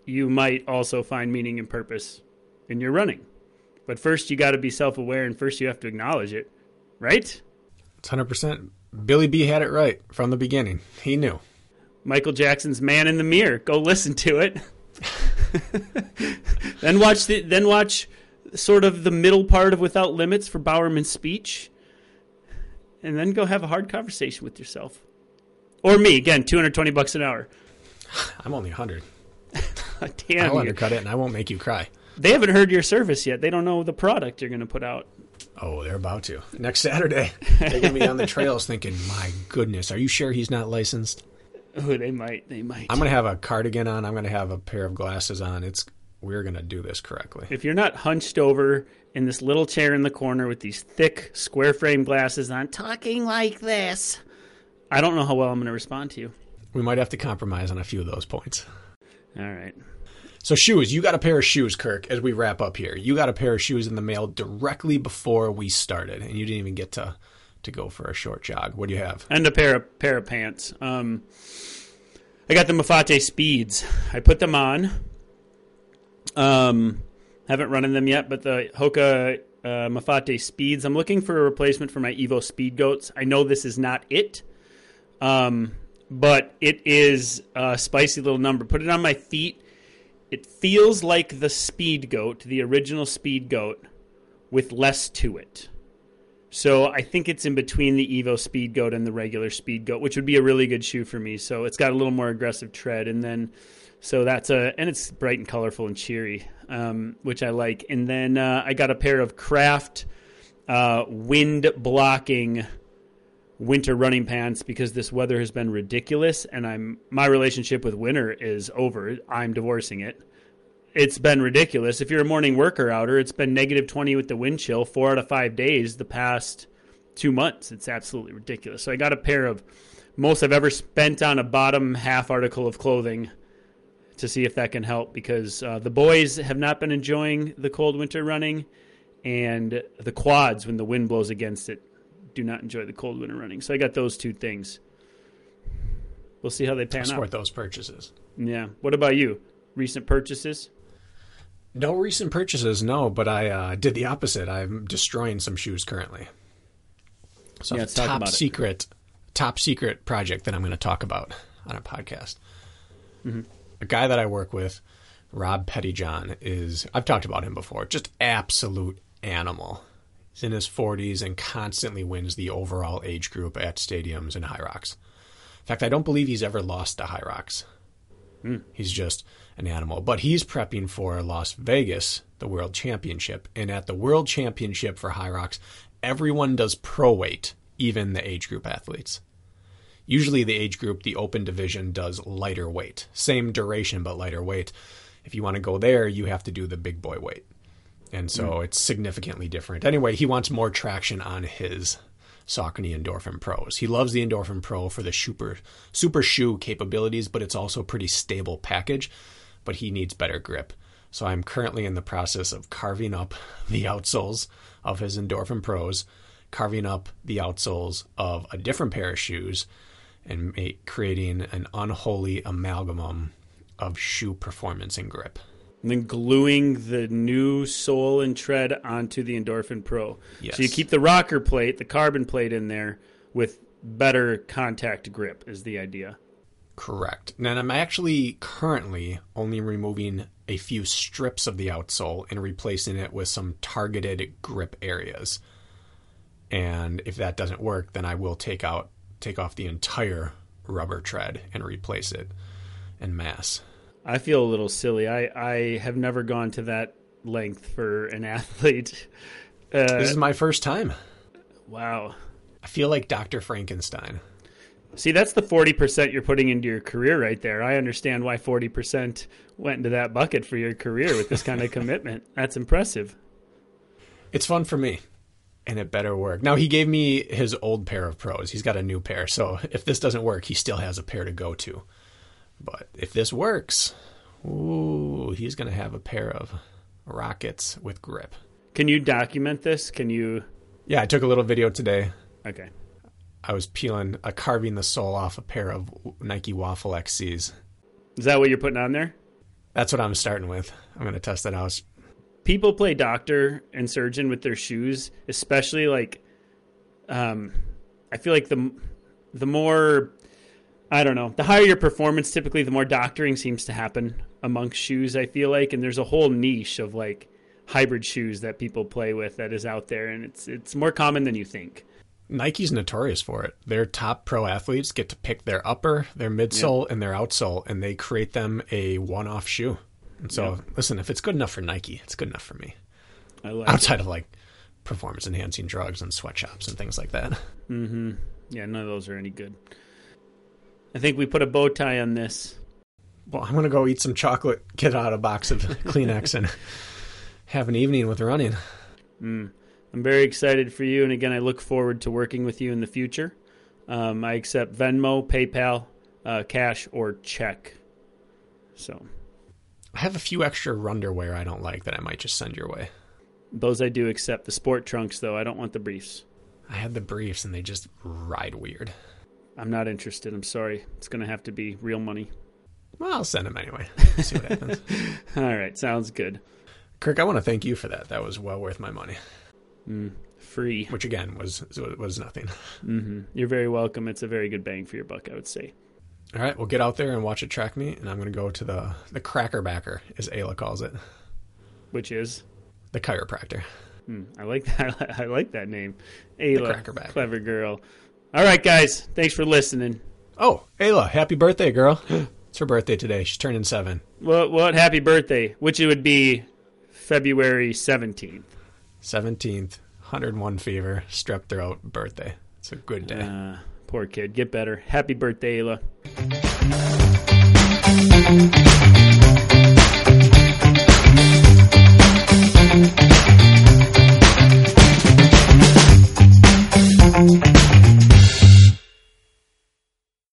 you might also find meaning and purpose in your running. But first, you got to be self aware, and first, you have to acknowledge it, right? It's 100%. Billy B had it right from the beginning. He knew. Michael Jackson's "Man in the Mirror." Go listen to it. then watch the then watch sort of the middle part of Without Limits for Bowerman's speech. and then go have a hard conversation with yourself. Or me, again, 220 bucks an hour. I'm only 100. Damn. I'll you. undercut it and I won't make you cry. They haven't heard your service yet. They don't know the product you're going to put out. Oh, they're about to. Next Saturday. They're going to be on the trails thinking, my goodness, are you sure he's not licensed? Oh, they might. They might. I'm going to have a cardigan on. I'm going to have a pair of glasses on. It's We're going to do this correctly. if you're not hunched over in this little chair in the corner with these thick square frame glasses on, talking like this, I don't know how well I'm going to respond to you. We might have to compromise on a few of those points. All right. So shoes, you got a pair of shoes, Kirk. As we wrap up here, you got a pair of shoes in the mail directly before we started, and you didn't even get to to go for a short jog. What do you have? and a pair of pair of pants. Um, I got the Mafate Speeds. I put them on. Um, haven't run in them yet, but the Hoka uh, Mafate Speeds. I'm looking for a replacement for my Evo Speed Goats. I know this is not it, um, but it is a spicy little number. Put it on my feet. It feels like the Speed Goat, the original Speed Goat, with less to it. So I think it's in between the Evo Speed Goat and the regular Speed Goat, which would be a really good shoe for me. So it's got a little more aggressive tread, and then so that's a and it's bright and colorful and cheery, um, which I like. And then uh, I got a pair of Craft uh, wind blocking winter running pants because this weather has been ridiculous, and I'm my relationship with winter is over. I'm divorcing it it's been ridiculous. If you're a morning worker outer, it's been negative 20 with the wind chill four out of five days the past two months. It's absolutely ridiculous. So I got a pair of most I've ever spent on a bottom half article of clothing to see if that can help because uh, the boys have not been enjoying the cold winter running, and the quads, when the wind blows against it, do not enjoy the cold winter running. So I got those two things. We'll see how they pan Support out. those purchases. Yeah. What about you? Recent purchases? No recent purchases, no, but I uh, did the opposite. I'm destroying some shoes currently. So Yeah, a top secret, top secret project that I'm going to talk about on a podcast. Mm-hmm. A guy that I work with, Rob Pettyjohn, is I've talked about him before. Just absolute animal. In his 40s and constantly wins the overall age group at stadiums and Hyrox. In fact, I don't believe he's ever lost to Hyrox. Hmm. He's just an animal. But he's prepping for Las Vegas, the World Championship. And at the World Championship for Hyrox, everyone does pro weight, even the age group athletes. Usually, the age group, the open division, does lighter weight. Same duration, but lighter weight. If you want to go there, you have to do the big boy weight. And so mm. it's significantly different. Anyway, he wants more traction on his Saucony Endorphin Pros. He loves the Endorphin Pro for the super super shoe capabilities, but it's also a pretty stable package. But he needs better grip. So I'm currently in the process of carving up the outsoles of his Endorphin Pros, carving up the outsoles of a different pair of shoes, and make, creating an unholy amalgamum of shoe performance and grip. And then gluing the new sole and tread onto the Endorphin Pro. Yes. So you keep the rocker plate, the carbon plate in there with better contact grip is the idea. Correct. And I'm actually currently only removing a few strips of the outsole and replacing it with some targeted grip areas. And if that doesn't work, then I will take out take off the entire rubber tread and replace it in masse. I feel a little silly. I, I have never gone to that length for an athlete. Uh, This is my first time. wow. I feel like Dr. Frankenstein. See, that's the 40% you're putting into your career right there. I understand why 40% went into that bucket for your career with this kind of commitment. That's impressive. It's fun for me. And it better work. Now he gave me his old pair of pros. He's got a new pair. So if this doesn't work, he still has a pair to go to. But if this works, ooh, he's gonna have a pair of rockets with grip. Can you document this? Can you? Yeah, I took a little video today. Okay. I was peeling, uh, carving the sole off a pair of Nike Waffle XCs. Is that what you're putting on there? That's what I'm starting with. I'm gonna test it out. people play doctor and surgeon with their shoes, especially like um I feel like the the more I don't know, the higher your performance typically the more doctoring seems to happen amongst shoes I feel like and there's a whole niche of like hybrid shoes that people play with that is out there and it's it's more common than you think. Nike's notorious for it. Their top pro athletes get to pick their upper, their midsole, and their outsole, and they create them a one-off shoe. And so, Yep. listen, if it's good enough for Nike, it's good enough for me. I like. Outside of like performance-enhancing drugs and sweatshops and things like that. Mm-hmm. Yeah, none of those are any good. I think we put a bow tie on this. Well, I'm gonna go eat some chocolate, get out a box of Kleenex, and have an evening with running. Mm. I'm very excited for you, and again, I look forward to working with you in the future. Um, I accept Venmo, PayPal, uh, cash, or check. So I have a few extra underwear I don't like that I might just send your way. those I do accept. The sport trunks, though, I don't want the briefs. I had the briefs and they just ride weird. I'm not interested. I'm sorry. It's going to have to be real money. Well, I'll send them anyway. See what happens. All right, sounds good. Kirk, I want to thank you for that. That was well worth my money, Mm. Free. which again was was nothing. hmm You're very welcome. It's a very good bang for your buck, I would say. All right, we'll get out there and watch it track meet, and I'm going to go to the the cracker backer, as Ayla calls it, Which is, the chiropractor. mm, I like that. I like that name, Ayla. Clever girl. All right, guys. Thanks for listening. Oh, Ayla, happy birthday, girl. it's her birthday today. She's turning seven. What? What? Happy birthday, which it would be February 17th. 17th, 101 fever, strep throat, birthday. It's a good day. Uh, poor kid. Get better. Happy birthday, Ayla. Thank you.